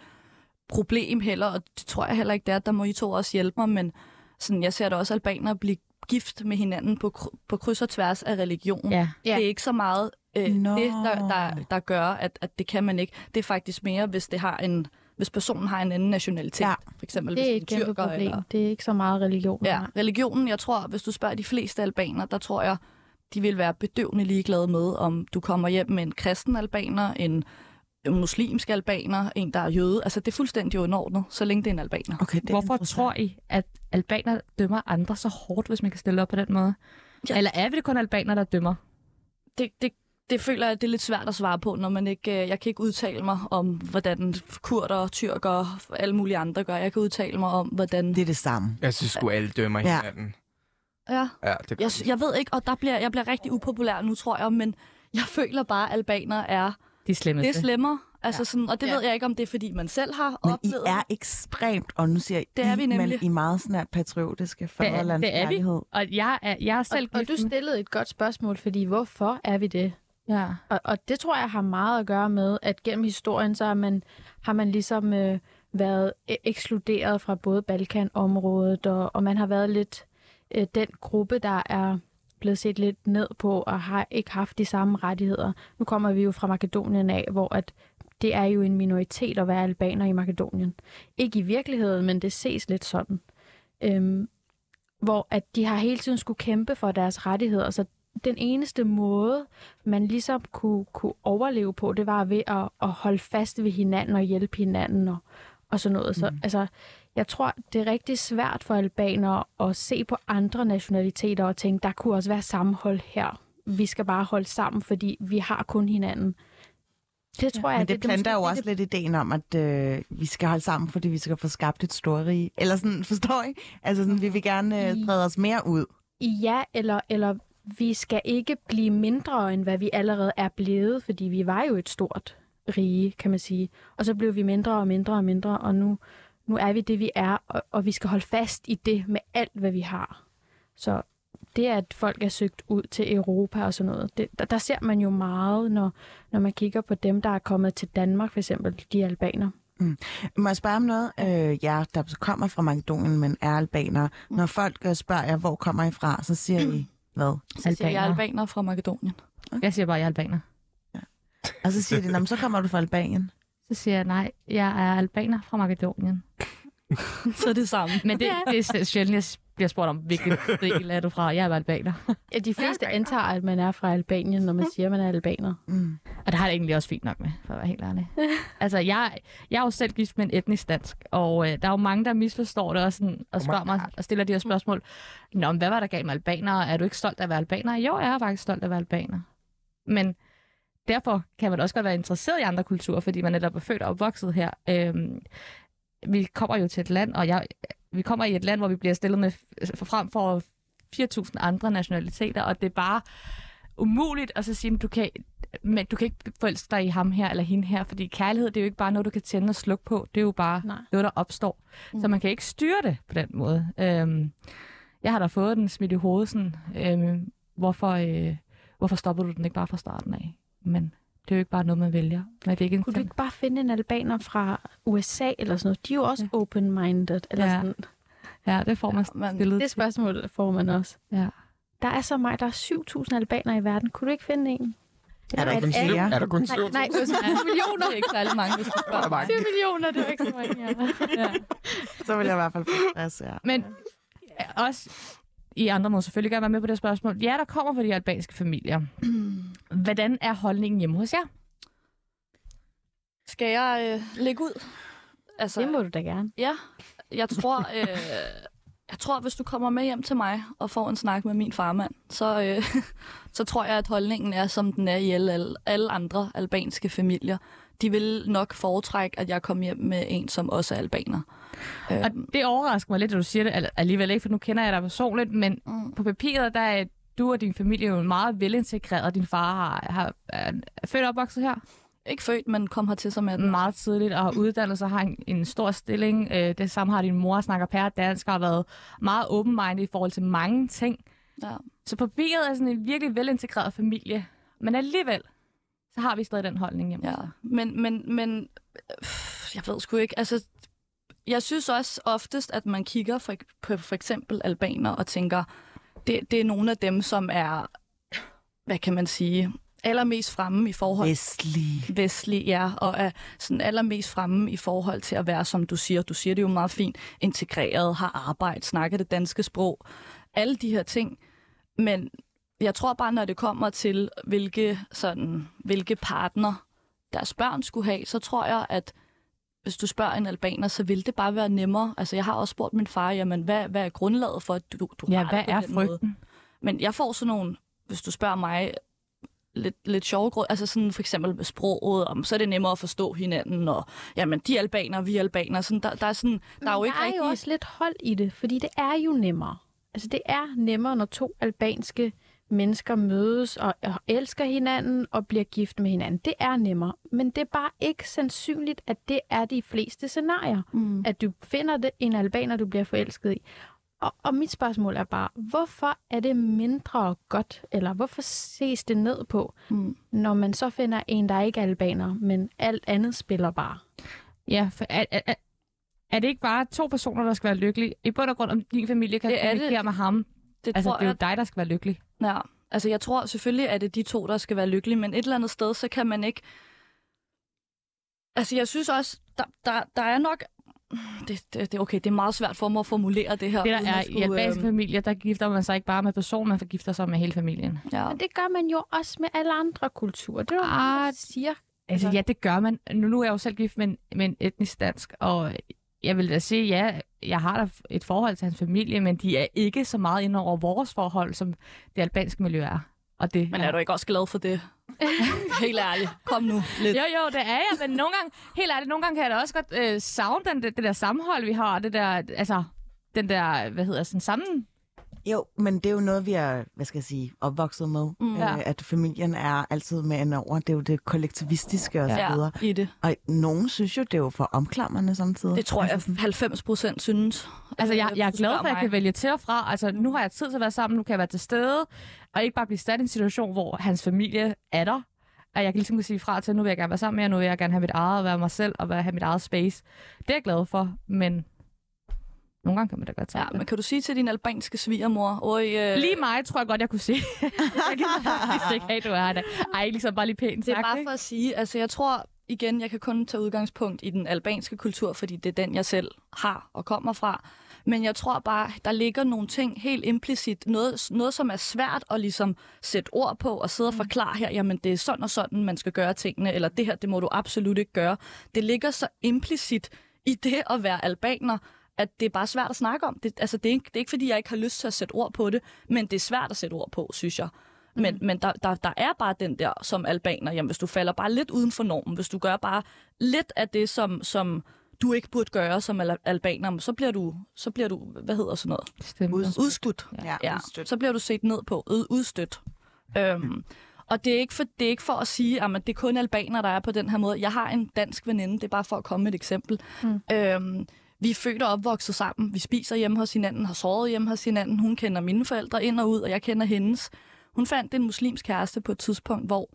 problem heller, og det tror jeg heller ikke, det er. Der må I to også hjælpe mig, men sådan, jeg ser da også albanere blive gift med hinanden på, på kryds og tværs af religion. Ja. Ja. Det er ikke så meget øh, Nå. det, der, der, der gør, at, at det kan man ikke. Det er faktisk mere, hvis det har en hvis personen har en anden nationalitet. Ja. For eksempel Det er hvis et det er en kæmpe tyrker, problem. Eller, Det er ikke så meget religion. Ja, religionen, jeg tror, hvis du spørger de fleste albaner, der tror jeg, de vil være bedøvende ligeglade med, om du kommer hjem med en kristen albaner, en muslimsk albaner, en, der er jøde. Altså, det er fuldstændig underordnet, så længe det er en albaner. Okay, det er Hvorfor tror I, at albaner dømmer andre så hårdt, hvis man kan stille op på den måde? Ja. Eller er vi det kun albaner, der dømmer? Det, det, det føler jeg, det er lidt svært at svare på, når man ikke... øh, Jeg kan ikke udtale mig om, hvordan kurder, tyrker og alle mulige andre gør. Jeg kan udtale mig om, hvordan... Det er det samme. Jeg synes sgu, alle dømmer Ja. hinanden. Ja, Ja, det jeg, jeg ved ikke, og der bliver, jeg bliver rigtig upopulær nu, tror jeg, men jeg føler bare, at albaner er... De slemmeste. Det er slemmere. Altså Ja. sådan, og det Ja. ved jeg ikke, om det er, fordi man selv har Men I oplevet. er ekstremt, og nu siger jeg Det er I, vi men nemlig. I er meget sådan her patriotiske det er vi. fædrelandskærlighed. Og jeg er, jeg er selv Og, og du stillede et godt spørgsmål, fordi hvorfor er vi det? Ja. Og, og det tror jeg har meget at gøre med, at gennem historien, så har man, har man ligesom øh, været e- ekskluderet fra både Balkanområdet, og, og man har været lidt øh, den gruppe, der er blevet set lidt ned på, og har ikke haft de samme rettigheder. Nu kommer vi jo fra Makedonien af, hvor at det er jo en minoritet at være albaner i Makedonien. Ikke i virkeligheden, men det ses lidt sådan. Øhm, hvor at de har hele tiden skulle kæmpe for deres rettigheder, så den eneste måde, man ligesom kunne, kunne overleve på, det var ved at, at holde fast ved hinanden og hjælpe hinanden og, og sådan noget. Så Mm. altså, jeg tror, det er rigtig svært for albanere at se på andre nationaliteter og tænke, der kunne også være sammenhold her. Vi skal bare holde sammen, fordi vi har kun hinanden. Det tror jeg, Men det er planter jo måske også lidt ideen om, at øh, vi skal holde sammen, fordi vi skal få skabt et stort rige. Eller sådan, forstår I? Altså sådan, vi vil gerne øh, brede os mere ud. Ja, eller, eller vi skal ikke blive mindre, end hvad vi allerede er blevet, fordi vi var jo et stort rige, kan man sige. Og så blev vi mindre og mindre og mindre, og nu, nu er vi det, vi er, og, og vi skal holde fast i det med alt, hvad vi har. Så det, at folk er søgt ud til Europa og sådan noget, det, der, der ser man jo meget, når, når man kigger på dem, der er kommet til Danmark, for eksempel de albaner. Må jeg spørge om noget? Øh, ja, der kommer fra Makedonien, men er albanere. Når folk øh, spørger jer, hvor kommer I fra, så siger I hvad? Så siger jeg Albaner. albaner fra Makedonien. Jeg siger bare, jeg er albaner. Og så siger de, "Nå, men så kommer du fra Albanien. Så siger jeg, nej, jeg er albaner fra Makedonien. så er det samme. Men det, det er sjældent, jeg bliver spurgt om, hvilken del er du fra. Jeg er albaner. Ja, de fleste antager, at man er fra Albanien, når man siger, at man er albaner. Mm. Og det har jeg egentlig også fint nok med, for at være helt ærlig. altså, jeg, jeg er jo selv gift med en etnisk dansk, og øh, der er jo mange, der misforstår det og, sådan, og spørger mig og stiller de her spørgsmål. Nå, men hvad var der galt med albanere? Er du ikke stolt af at være albaner? Jo, jeg er faktisk stolt af at være albaner. Men derfor kan man også godt være interesseret i andre kulturer, fordi man netop er født og opvokset her. Øhm, vi kommer jo til et land, og jeg, vi kommer i et land, hvor vi bliver stillet med frem for 4.000 andre nationaliteter, og det er bare umuligt at så sige, at du kan, men du kan ikke forelske dig i ham her eller hende her, fordi kærlighed, det er jo ikke bare noget, du kan tænde og slukke på. Det er jo bare Nej. noget, der opstår. Mm. Så man kan ikke styre det på den måde. Øhm, jeg har da fået den smidt i hovedet, sådan, øhm, hvorfor, øh, hvorfor stopper du den ikke bare fra starten af? Men det er jo ikke bare noget, man vælger. Men det er ikke en Kunne du ikke bare finde en albaner fra USA eller sådan noget? De er jo også open-minded. Eller Ja. sådan. Ja, det får man Ja, man- stillet Det spørgsmål får man også. Ja. Der er så meget. Der er 7.000 albanere i verden. Kunne du ikke finde en? Er der At- en flere? Er der kun Nej, syv? nej, Ja, millioner. Det er ikke særlig mange, hvis du Der er spørger. mange. 7 millioner, det er ikke så mange. Ja. ja. Så vil jeg i hvert fald få stress, ja. Men også i andre må selvfølgelig gerne være med på det spørgsmål. Ja, der kommer fra de albanske familier. Hvordan er holdningen hjemme hos jer? Skal jeg øh, lægge ud? Altså, Det må du da gerne. Ja, jeg tror, øh, Jeg tror, hvis du kommer med hjem til mig og får en snak med min farmand, så, øh, så tror jeg, at holdningen er, som den er i alle, alle, alle andre albanske familier. De vil nok foretrække, at jeg kommer hjem med en, som også er albaner. Og det overrasker mig lidt, at du siger det al- alligevel ikke, for nu kender jeg dig personligt, men mm, på papiret, der er du og din familie jo meget velintegreret. Din far har, har, er født og opvokset her ikke født, men kom hertil som 18. meget tidligt og har uddannet sig, har en, en stor stilling. Øh, det samme har din mor, snakker pære dansk og har været meget open-minded i forhold til mange ting. Ja. Så på papiret er sådan en virkelig velintegreret familie. Men alligevel, så har vi stadig den holdning hjemme. Ja, men, men, men øh, jeg ved sgu ikke, altså, jeg synes også oftest, at man kigger for, på for eksempel albaner og tænker, det, det er nogle af dem, som er, hvad kan man sige, allermest fremme i forhold Vestlig. vestlig, ja, og er sådan allermest fremme i forhold til at være, som du siger, du siger det jo meget fint, integreret, har arbejde, snakker det danske sprog, alle de her ting. Men jeg tror bare, når det kommer til, hvilke, sådan, hvilke partner deres børn skulle have, så tror jeg, at hvis du spørger en albaner, så vil det bare være nemmere. Altså, jeg har også spurgt min far, jamen, hvad, hvad er grundlaget for, at du, du Ja, har hvad det på er den måde? frygten? Men jeg får sådan nogle, hvis du spørger mig, lidt, lidt sjove grund, altså sådan for eksempel med sproget, om så er det nemmere at forstå hinanden, og jamen, de er albaner, vi er albaner, sådan, der, der er sådan, der er jo ikke der er rigtig... jo også lidt hold i det, fordi det er jo nemmere. Altså, det er nemmere, når to albanske mennesker mødes og, elsker hinanden og bliver gift med hinanden. Det er nemmere. Men det er bare ikke sandsynligt, at det er de fleste scenarier. Mm. At du finder det, en albaner, du bliver forelsket i. Og, og mit spørgsmål er bare, hvorfor er det mindre godt, eller hvorfor ses det ned på, Mm. når man så finder en, der ikke er albaner, men alt andet spiller bare? Ja, for er, er, er, det ikke bare to personer, der skal være lykkelige? I bund og grund, om din familie kan Det er det. kommunikere med ham. Det Altså, tror det er jo jeg, dig, der skal være lykkelig. ja. Altså, jeg tror selvfølgelig, at det er de to, der skal være lykkelige, men et eller andet sted, så kan man ikke... Altså, jeg synes også, der, der, der er nok... Det, det, det, okay, det er meget svært for mig at formulere det her. Det der er i skulle, albanske øhm, familier, der gifter man sig ikke bare med personen, man forgifter sig med hele familien. ja. Men det gør man jo også med alle andre kulturer. Det er jo Ah, ah, siger. Altså, ja, det gør man. Nu, nu er jeg jo selv gift med en, med en etnisk dansk, og jeg vil da sige, ja, jeg har da et forhold til hans familie, men de er ikke så meget inde over vores forhold, som det albanske miljø er. Og det, Men er du ikke også glad for det? Helt ærligt. Kom nu lidt. Jo, jo, det er jeg, men nogle gange, helt ærligt, nogle gange kan jeg da også godt øh, savne den, det, det der sammenhold, vi har, det der, altså, den der, hvad hedder sådan, sammen... Jo, men det er jo noget, vi er, hvad skal jeg sige, opvokset med. Mm. Ja. Øh, at familien er altid med ind over. Det er jo det kollektivistiske og så Ja, videre. i det. Og nogen synes jo, det er jo for omklamrende samtidig. Det tror jeg, 90 procent synes. Altså, jeg, Øh, jeg er glad for, at jeg kan vælge til og fra. Altså, nu har jeg tid til at være sammen, nu kan jeg være til stede, og ikke bare blive sat i en situation, hvor hans familie er der. At jeg kan ligesom kunne sige fra til, nu vil jeg gerne være sammen med jer, nu vil jeg gerne have mit eget, og være mig selv, og være, have mit eget space. Det er jeg glad for, men nogle gange kan man da godt tage Ja, men kan du sige til din albanske svigermor, Oj, øh, Lige mig tror jeg godt, jeg kunne se. jeg kan faktisk ikke have, du er der. Ej, ligesom bare lige pænt det er sagt, bare ikke? for at sige, altså jeg tror, igen, jeg kan kun tage udgangspunkt i den albanske kultur, fordi det er den, jeg selv har og kommer fra. Men jeg tror bare, der ligger nogle ting helt implicit, noget, noget som er svært at ligesom sætte ord på og sidde og forklare her, jamen det er sådan og sådan, man skal gøre tingene, eller det her, det må du absolut ikke gøre. Det ligger så implicit i det at være albaner, at det er bare svært at snakke om. Det, altså, det, er ikke, det er ikke, fordi jeg ikke har lyst til at sætte ord på det, men det er svært at sætte ord på, synes jeg. Men, men der, der, der er bare den der som albaner, jamen hvis du falder bare lidt uden for normen, hvis du gør bare lidt af det, som, som du ikke burde gøre som al- albaner, så bliver du, så bliver du hvad hedder sådan noget? Stemmer. Udskudt. Ja, Ja, udstødt. så bliver du set ned på, ud, udstødt. Øhm, og det er, ikke for, det er ikke for at sige, at det er kun albaner, der er på den her måde. Jeg har en dansk veninde, det er bare for at komme med et eksempel. Mm. Øhm, vi er født og opvokset sammen. Vi spiser hjemme hos hinanden, har sovet hjemme hos hinanden. Hun kender mine forældre ind og ud, og jeg kender hendes. Hun fandt en muslimsk kæreste på et tidspunkt, hvor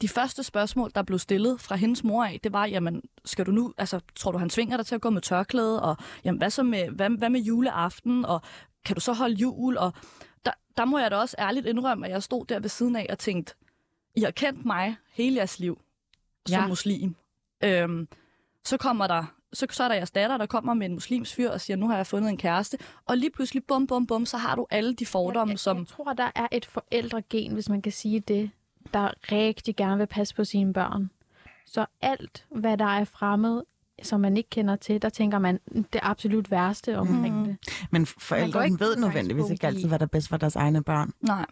de første spørgsmål, der blev stillet fra hendes mor af, det var, jamen, skal du nu, altså, tror du, han tvinger dig til at gå med tørklæde, og jamen, hvad, så med, hvad, hvad med juleaften, og kan du så holde jul, og der, der må jeg da også ærligt indrømme, at jeg stod der ved siden af og tænkte, I har kendt mig hele jeres liv som Ja. muslim. Øhm, så kommer der så, så er der jeres datter, der kommer med en muslims fyr og siger, nu har jeg fundet en kæreste. Og lige pludselig, bum, bum, bum, så har du alle de fordomme, jeg, som... jeg tror, der er et forældregen, hvis man kan sige det, der rigtig gerne vil passe på sine børn. Så alt, hvad der er fremmed, som man ikke kender til, der tænker man det absolut værste omkring Mhm. det. Men Man går forældre ikke ved nødvendigvis ikke altid, hvad der er bedst for deres egne børn. Nej.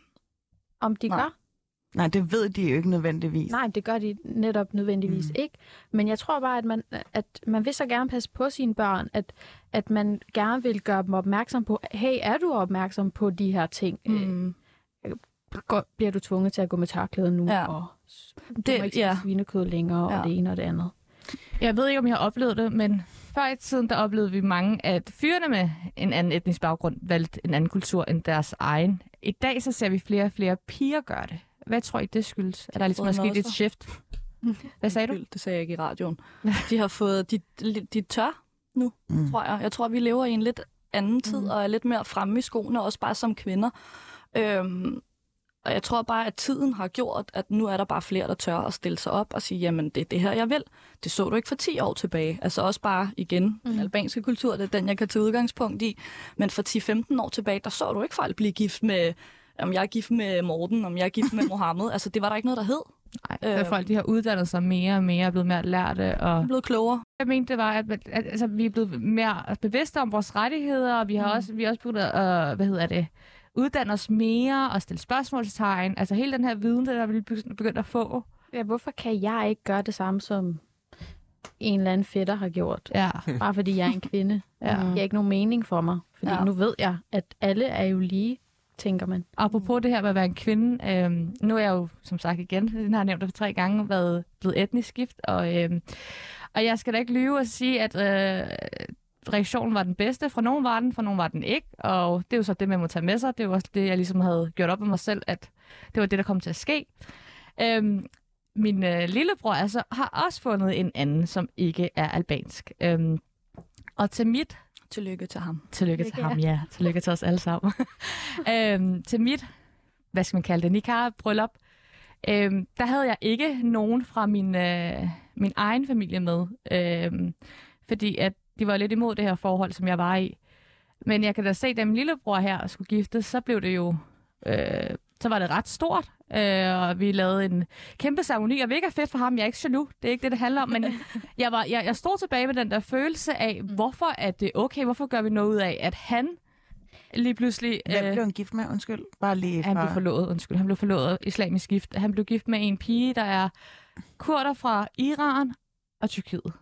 Om de Nej. gør? Nej, det ved de jo ikke nødvendigvis. Nej, det gør de netop nødvendigvis Mm. ikke. Men jeg tror bare, at man, at man vil så gerne passe på sine børn, at, at man gerne vil gøre dem opmærksom på, hey, er du opmærksom på de her ting? Mm. Mm. Går, bliver du tvunget til at gå med tørklæde nu? Ja. Og du Det- må ikke spise ja. ja. svinekød længere, Ja. og det ene og det andet. Jeg ved ikke, om jeg har oplevet det, men før i tiden, der oplevede vi mange, at fyrene med en anden etnisk baggrund valgte en anden kultur end deres egen. I dag så ser vi flere og flere piger gøre det. Hvad tror I, det skyldes? Er der ligesom er sket et shift? Hvad sagde du? Det sagde jeg ikke i radioen. De har fået, de, de, de tør, Mm. tror jeg. Jeg tror, vi lever i en lidt anden tid, Mm. og er lidt mere fremme i skoene, også bare som kvinder. Øhm, og jeg tror bare, at tiden har gjort, at nu er der bare flere, der tør at stille sig op og sige, jamen det er det her, jeg vil. Det så du ikke for 10 år tilbage. Altså også bare igen, mm. den albanske kultur, det er den, jeg kan tage udgangspunkt i. Men for 10-15 år tilbage, der så du ikke folk blive gift med, om jeg er gift med Morten, om jeg er gift med Mohammed. Altså det var der ikke noget, der hed. Nej, øh, folk de har uddannet sig mere og mere, er blevet mere lærte. Og er blevet klogere. jeg mente, det var, at, at, at altså, vi er blevet mere bevidste om vores rettigheder, og vi har Mm. også, vi har også begyndt at, øh, hvad hedder det, uddanne os mere og stille spørgsmålstegn. Altså hele den her viden, der er vi begyndt at få. Ja, hvorfor kan jeg ikke gøre det samme, som en eller anden fætter har gjort? Ja. Bare fordi jeg er en kvinde. Ja. Det giver ikke nogen mening for mig. Fordi ja. nu ved jeg, at alle er jo lige, tænker man. Apropos det her med at være en kvinde, øhm, nu er jeg jo, som sagt igen, den har jeg nævnt det tre gange, været blevet etnisk gift, og, øhm, og jeg skal da ikke lyve og sige, at øh, reaktionen var den bedste. Fra nogen var den, fra nogen var den ikke, og det er jo så det, man må tage med sig. Det er jo også det, jeg ligesom havde gjort op med mig selv, at det var det, der kom til at ske. Øhm, min øh, lillebror altså, har også fundet en anden, som ikke er albansk. Øhm, og til mit Tillykke til ham. Tillykke til ham, ja. Tillykke til os alle sammen. øhm, til mit, hvad skal man kalde det, nikah-bryllup, øhm, der havde jeg ikke nogen fra min, øh, min egen familie med. Øhm, fordi at de var lidt imod det her forhold, som jeg var i. Men jeg kan da se, da min lillebror her skulle giftes, så blev det jo... Øh, så var det ret stort, øh, og vi lavede en kæmpe ceremoni, og mega fedt for ham. Jeg er ikke jaloux, det er ikke det, det handler om, men jeg, var, jeg, jeg stod tilbage med den der følelse af, hvorfor er det okay, hvorfor gør vi noget ud af, at han lige pludselig... Hvem øh, blev han gift med? Undskyld. Bare lige han for... blev forlovet, undskyld. Han blev forlovet islamisk gift. Han blev gift med en pige, der er kurder fra Iran og Tyrkiet.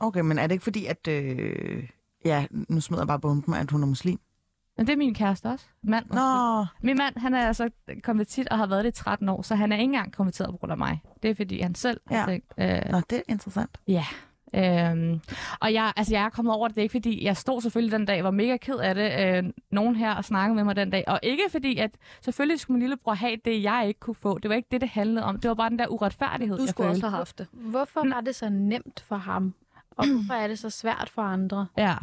Okay, men er det ikke fordi, at... Øh... Ja, nu smider jeg bare bomben, at hun er muslim. Men det er min kæreste også. Mand. Nå, Min mand, han er altså konvertit og har været det i 13 år, så han er ikke engang konverteret på grund af mig. Det er fordi han selv har Ja. tænkt, øh, Nå, det er interessant. Øhm, og jeg, altså, jeg er kommet over det. Det er ikke fordi, jeg stod selvfølgelig den dag, var mega ked af det. Øh, nogen her og snakkede med mig den dag. Og ikke fordi, at selvfølgelig skulle min lillebror have det, jeg ikke kunne få. Det var ikke det, det handlede om. Det var bare den der uretfærdighed, Du jeg skulle også følte. have haft det. Hvorfor var det så nemt for ham? Og hvorfor er det så svært for andre? Ja.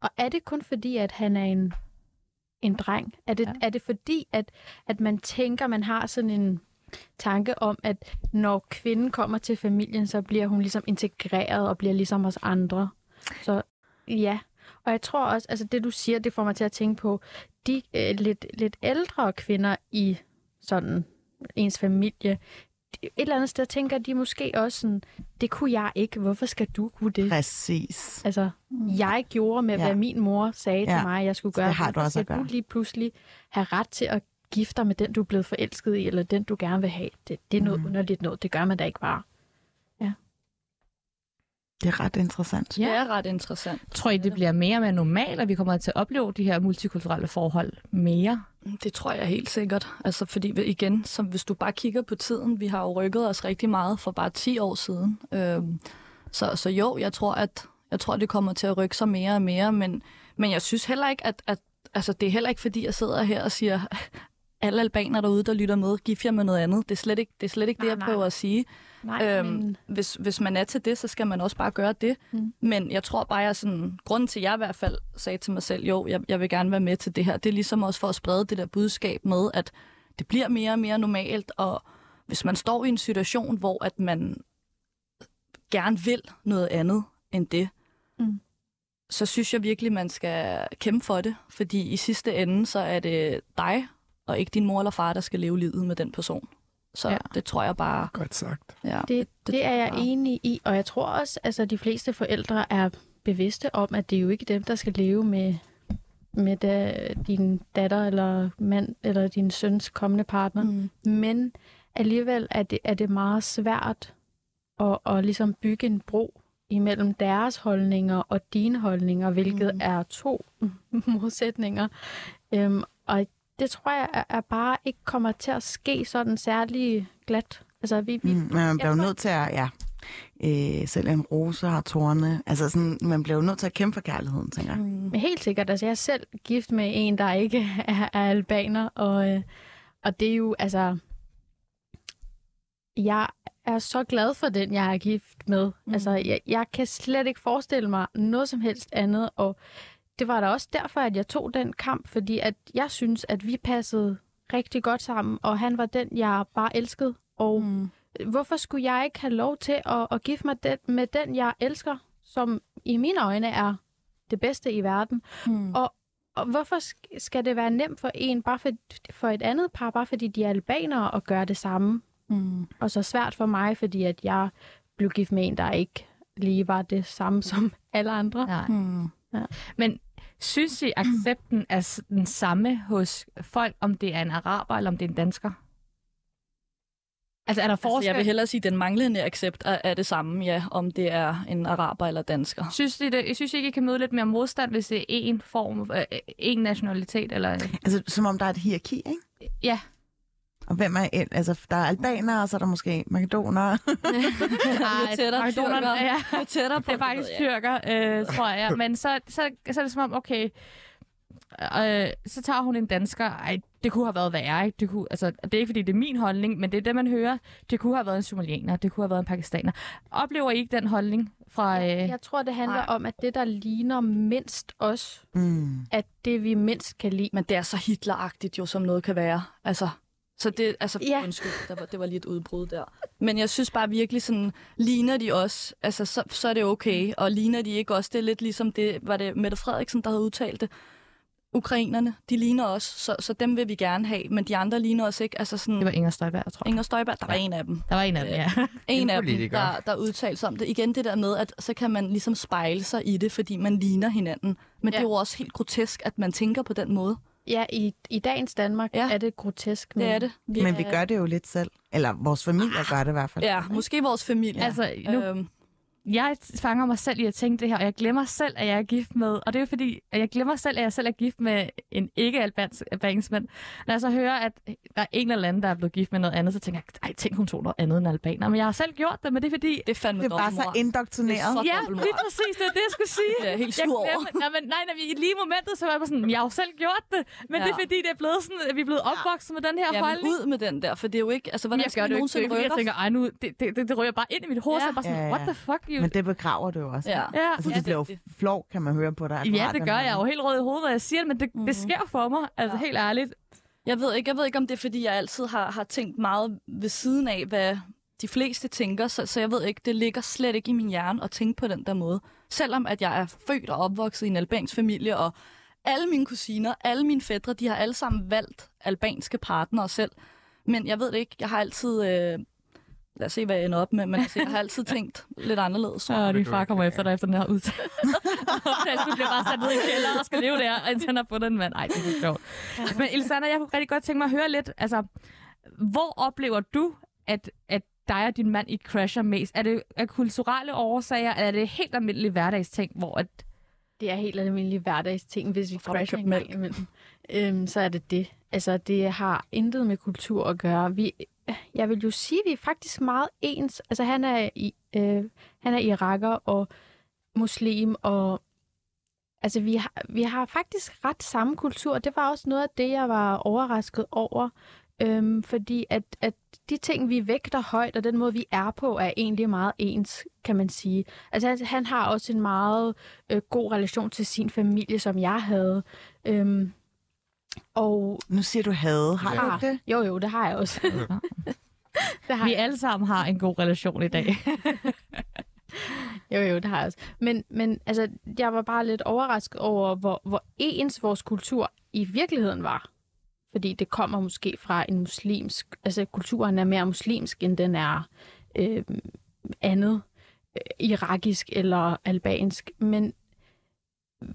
Og er det kun fordi, at han er en, en dreng? Er det, Ja. er det fordi, at, at man tænker, man har sådan en tanke om, at når kvinden kommer til familien, så bliver hun ligesom integreret og bliver ligesom os andre? Så ja. Og jeg tror også, altså det du siger, det får mig til at tænke på, de øh, lidt, lidt ældre kvinder i sådan ens familie, et eller andet sted tænker de måske også sådan, det kunne jeg ikke, hvorfor skal du kunne det? Præcis. Altså, jeg gjorde med, Ja. ja. hvad min mor sagde ja. Ja. til mig, jeg skulle Så gøre. det har du også at skal gøre. du lige pludselig have ret til at gifte dig med den, du er blevet forelsket i, eller den, du gerne vil have? Det, det er noget mm. underligt noget. Det gør man da ikke bare. Det er ret interessant. Ja. Det er ret interessant. Tror I, det bliver mere og mere normalt, at vi kommer til at opleve de her multikulturelle forhold mere? Det tror jeg helt sikkert. Altså, fordi igen, som hvis du bare kigger på tiden, vi har jo rykket os rigtig meget for bare 10 år siden. Øhm, så, så jo, jeg tror, at jeg tror, det kommer til at rykke sig mere og mere, men, men jeg synes heller ikke, at, at altså, det er heller ikke, fordi jeg sidder her og siger, alle albaner derude, der lytter med, gift jer med noget andet. Det er slet ikke det, er slet ikke det Nej, jeg nej. prøver at sige. Nej, Øhm, men hvis, hvis man er til det, så skal man også bare gøre det. Mm. Men jeg tror bare, jeg sådan, grunden til, at jeg i hvert fald sagde til mig selv, jo, jeg, jeg vil gerne være med til det her, det er ligesom også for at sprede det der budskab med, at det bliver mere og mere normalt, og hvis man står i en situation, hvor at man gerne vil noget andet end det, Mm. så synes jeg virkelig, man skal kæmpe for det, fordi i sidste ende, så er det dig, og ikke din mor eller far, der skal leve livet med den person. Så Ja. det tror jeg bare, Godt sagt. ja. Det, det, det er jeg jeg bare. enig i, og jeg tror også, altså de fleste forældre er bevidste om, at det er jo ikke dem, der skal leve med, med da, din datter eller mand eller din søns kommende partner. Mm. Men alligevel er det, er det meget svært at, at ligesom bygge en bro imellem deres holdninger og dine holdninger, hvilket mm. er to modsætninger. Øhm, og det tror jeg er, er bare ikke kommer til at ske sådan særlig glat. Altså, vi, vi, Mm, men man bliver jo nødt til at, ja, øh, selv en rose har tårne. Altså sådan, man bliver jo nødt til at kæmpe for kærligheden, tænker jeg. Mm. Helt sikkert. Altså, jeg er selv gift med en, der ikke er, er albaner, og, øh, og det er jo, altså... Jeg er så glad for den, jeg er gift med. Mm. Altså, jeg, jeg kan slet ikke forestille mig noget som helst andet, og det var da også derfor, at jeg tog den kamp, fordi at jeg synes, at vi passede rigtig godt sammen, og han var den, jeg bare elskede. Og Mm. hvorfor skulle jeg ikke have lov til at, at gifte mig den, med den, jeg elsker, som i mine øjne er det bedste i verden? Mm. Og, og hvorfor sk- skal det være nemt for en, bare for, for et andet par, bare fordi de er albanere, at gøre det samme? Mm. Og så svært for mig, fordi at jeg blev gift med en, der ikke lige var det samme som alle andre. Nej. Mm. Men synes I, accepten er den samme hos folk, om det er en araber eller om det er en dansker? Altså er der Altså, forskel? jeg vil hellere sige, at den manglende accept er, er det samme, ja, om det er en araber eller dansker. Synes I, det, jeg synes I ikke, I kan møde lidt mere modstand, hvis det er en form, øh, en nationalitet? Eller... Altså, som om der er et hierarki, ikke? Ja. Og hvem er, altså, der er albanere, og så er der måske makedonere. Ej, tættere tyrkere. Ja, Det er tættere på det er faktisk tyrker, øh, tror jeg. Men så, så, så er det som om, okay, øh, så tager hun en dansker. Ej, det kunne have været værre, ikke? Det, kunne, altså, det er ikke, fordi det er min holdning, men det er det, man hører. Det kunne have været en somalianer, det kunne have været en pakistaner. Oplever I ikke den holdning fra... Øh, Jeg tror, det handler Nej. om, at det, der ligner mindst os, Mm. at det, vi mindst kan lide. Men det er så Hitleragtigt jo, som noget kan være. Altså, så det, altså, Ja. undskyld, der var, det var lige et udbrud der. Men jeg synes bare virkelig sådan, ligner de også, altså, så, så er det okay. Og ligner de ikke også, det er lidt ligesom det, var det Mette Frederiksen, der havde udtalt det. Ukrainerne, de ligner os, så, så dem vil vi gerne have, men de andre ligner os ikke. Altså sådan, det var Inger Støjberg, jeg tror. Inger Støjberg, der var Ja. en af dem. Der var en af dem, ja. En af dem, der, der udtalte sig om det. Igen det der med, at så kan man ligesom spejle sig i det, fordi man ligner hinanden. Men ja. det er jo også helt grotesk, at man tænker på den måde. Ja, i, i dagens Danmark Ja. er det grotesk. Det er det. Vi Men vi er- gør det jo lidt selv. Eller vores familier gør det i hvert fald. Ja, måske vores familie. Altså, nu, Øhm, jeg fanger mig selv i at tænke det her, og jeg glemmer selv, at jeg er gift med, og det er jo fordi, at jeg glemmer selv, at jeg selv er gift med en ikke-albansk mand. Når jeg så hører, at der er en eller anden, der er blevet gift med noget andet, så tænker jeg, ej, tænk, hun tog noget andet end albaner. Men jeg har selv gjort det, men det er fordi... det er fandme Det er bare så indoktrineret. Det så Ja, lige præcis, det er det, jeg skulle sige. Det er helt sur over. glemmer, nej, men, nej, nej, i lige momentet, så var jeg bare sådan, jeg har jo selv gjort det. Men ja. det er Ja. fordi, det er blevet sådan, at vi er blevet opvokset med den her Ja, men holdning. ud med den der, for det er jo ikke... Altså, hvordan jeg skal det jo ikke, nogensinde rykke jeg tænker, ej nu, det, det, det, det ryger bare ind i mit hoved, Ja. så jeg bare sådan, Ja, ja. what the fuck? Men det begraver du jo også. Ja. Ja, Altså, ja, du bliver jo det- flov, kan man høre på dig. Ja, det gør jeg. Jo helt rød i hovedet, når jeg siger det, men det, mm. det sker for mig. Altså Ja. helt ærligt. Jeg ved ikke, jeg ved ikke, om det er, fordi jeg altid har, har tænkt meget ved siden af, hvad de fleste tænker, så, så jeg ved ikke, det ligger slet ikke i min hjerne at tænke på den der måde. Selvom at jeg er født og opvokset i en albansk familie, og alle mine kusiner, alle mine fædre, de har alle sammen valgt albanske partnere selv. Men jeg ved det ikke, jeg har altid... Øh, lad os se, hvad jeg ender op med, men altså, jeg har altid tænkt lidt anderledes. Så din du far kommer efter dig efter den her udtale. du bliver bare sat ned i kælder og skal leve der, indtil han har fundet en mand. Ej, det er sjovt. Men Elisandra, jeg kunne rigtig godt tænke mig at høre lidt, altså, hvor oplever du, at, at dig og din mand i crasher mest? Er det af kulturelle årsager, eller er det helt almindelige hverdagsting, hvor at, Det er helt almindelige hverdagsting, hvis vi Får crasher en gang imellem. Øhm, så er det det. Altså, det har intet med kultur at gøre. Vi, jeg vil jo sige, at vi er faktisk meget ens. Altså, han er, i, øh, han er iraker og muslim, og altså, vi har, vi har faktisk ret samme kultur. Det var også noget af det, jeg var overrasket over. Øhm, fordi at, at de ting, vi vægter højt, og den måde, vi er på, er egentlig meget ens, kan man sige. Altså, han, han har også en meget øh, god relation til sin familie, som jeg havde. Øhm, og Nu siger du havde. Har Ja. du det? jo, jo, det har jeg også. det har vi jeg. alle sammen har en god relation i dag? Jo, jo, det har jeg også. Men, men altså, jeg var bare lidt overrasket over, hvor, hvor ens vores kultur i virkeligheden var. fordi det kommer måske fra en muslimsk, altså kulturen er mere muslimsk, end den er øh, andet øh, irakisk eller albansk. Men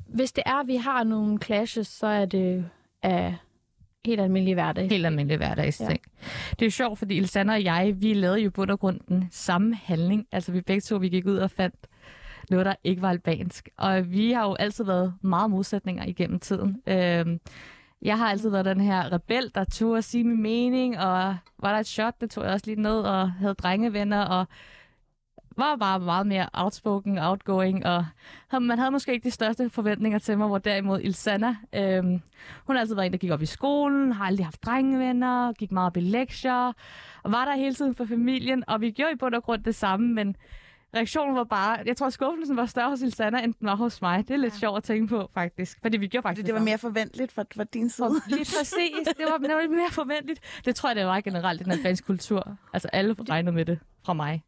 hvis det er, at vi har nogle clashes, så er det af helt almindelig hverdag. Helt almindelig hverdagsting. Ja. Det er jo sjovt, fordi Ilsander og jeg, vi lavede jo bund og grund den samme handling. Altså vi begge to, vi gik ud og fandt noget, der ikke var albansk. Og vi har jo altid været meget modsætninger igennem tiden. Øhm, jeg har altid været den her rebel, der tog at sige min mening, og var der et shot, det tog jeg også lige ned og havde drengevenner, og var bare meget mere outspoken, outgoing, og man havde måske ikke de største forventninger til mig, hvor derimod Ilsana, øhm, hun har altid været en, der gik op i skolen, har aldrig haft drengevenner, gik meget op i lektier, og var der hele tiden for familien, og vi gjorde i bund og grund det samme, men reaktionen var bare, jeg tror, skuffelsen var større hos Ilsana, end den var hos mig. Det er lidt ja. sjovt at tænke på, faktisk. Fordi vi gjorde faktisk det, det var mere forventeligt fra, fra din side. Lige præcis. Det var, det var mere forventeligt. Det tror jeg, det var generelt i den albanske kultur. Altså alle regnede med det fra mig.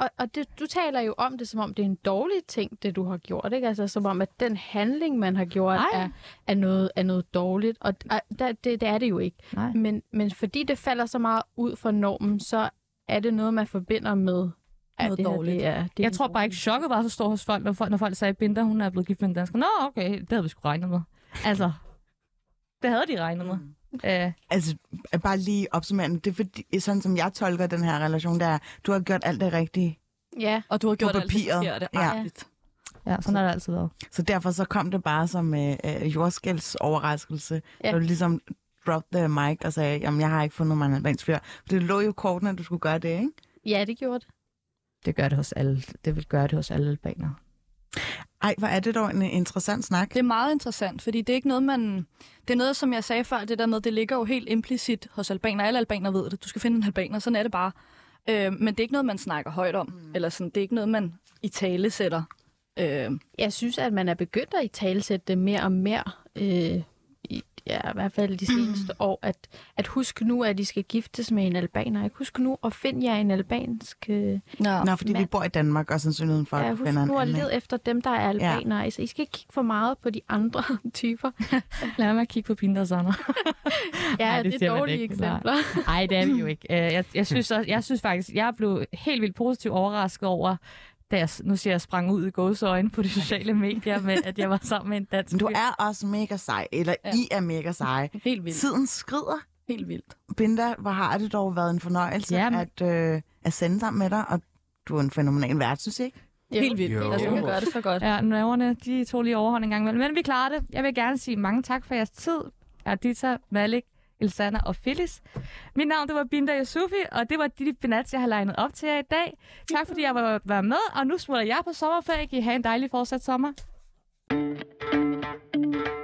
Og, og det, du taler jo om det, som om det er en dårlig ting, det du har gjort. Ikke? Altså som om, at den handling, man har gjort, er, er, noget, er noget dårligt. Og, og det, det er det jo ikke. Men, men fordi det falder så meget ud fra normen, så er det noget, man forbinder med noget det dårligt. Her, det er, det jeg tror bare ikke, chokket var så stort hos folk, når folk, når folk sagde, at Binder, hun er blevet gift med en dansker. Nå, okay, det havde vi sgu regnet med. Altså, det havde de regnet med. Mm. Uh, altså, bare lige opsummerende, det er fordi, sådan som jeg tolker den her relation, der er, du har gjort alt det rigtige. Ja, og du har gjort på papiret. alt det ja. Ja, sådan har det altid været. Så derfor så kom det bare som uh, uh, jordskælds overraskelse. Ja. Du ligesom drop the mic og sagde, jamen jeg har ikke fundet mig en albansk fyr. For det lå jo korten, at du skulle gøre det, ikke? Ja, det gjorde det. Det gør det hos alle. Det vil gøre det hos alle albanere. Ej, hvor er det dog en interessant snak. Det er meget interessant, fordi det er ikke noget, man... Det er noget, som jeg sagde før, det der med, det ligger jo helt implicit hos albaner. Alle albaner ved det. Du skal finde en albaner, sådan er det bare. Øh, men det er ikke noget, man snakker højt om. Mm. Eller sådan, det er ikke noget, man i tale sætter. Øh. Jeg synes, at man er begyndt at i tale sætte det mere og mere. Øh, ja, i hvert fald de seneste år, at, at husk nu, at de skal giftes med en albaner. Ikke? Husk nu at finde jer en albansk øh, Nå. Nå, fordi mand. vi bor i Danmark, og sandsynligheden for ja, at finde nu at lede efter dem, der er albanere. Ja. Altså, I skal ikke kigge for meget på de andre typer. Lad mig kigge på Pinter Sander. ja, Nej, det, det er dårlige eksempler. Nej, det er vi jo ikke. Øh, jeg, jeg, synes også, jeg synes faktisk, jeg blev helt vildt positivt overrasket over, da jeg, nu siger jeg, sprang ud i gåseøjne på de sociale medier, med at jeg var sammen med en dansk Men du er også mega sej, eller ja. I er mega seje. Helt vildt. Tiden skrider. Helt vildt. Binda, hvor har det dog været en fornøjelse ja, men... at, øh, at sende sammen med dig, og du er en fænomenal vært, synes jeg ikke? Jo. Helt vildt. Jo. Altså, hun gør det så godt. Ja, nerverne, de tog lige overhånd en gang imellem. Men vi klarer det. Jeg vil gerne sige mange tak for jeres tid. Ardita, Malik, Elsana og Phyllis. Mit navn det var Binda Yusufi, og det var de finats, jeg har legnet op til jer i dag. Tak fordi jeg var, var med, og nu smutter jeg på sommerferie. Kan I have en dejlig fortsat sommer. thank you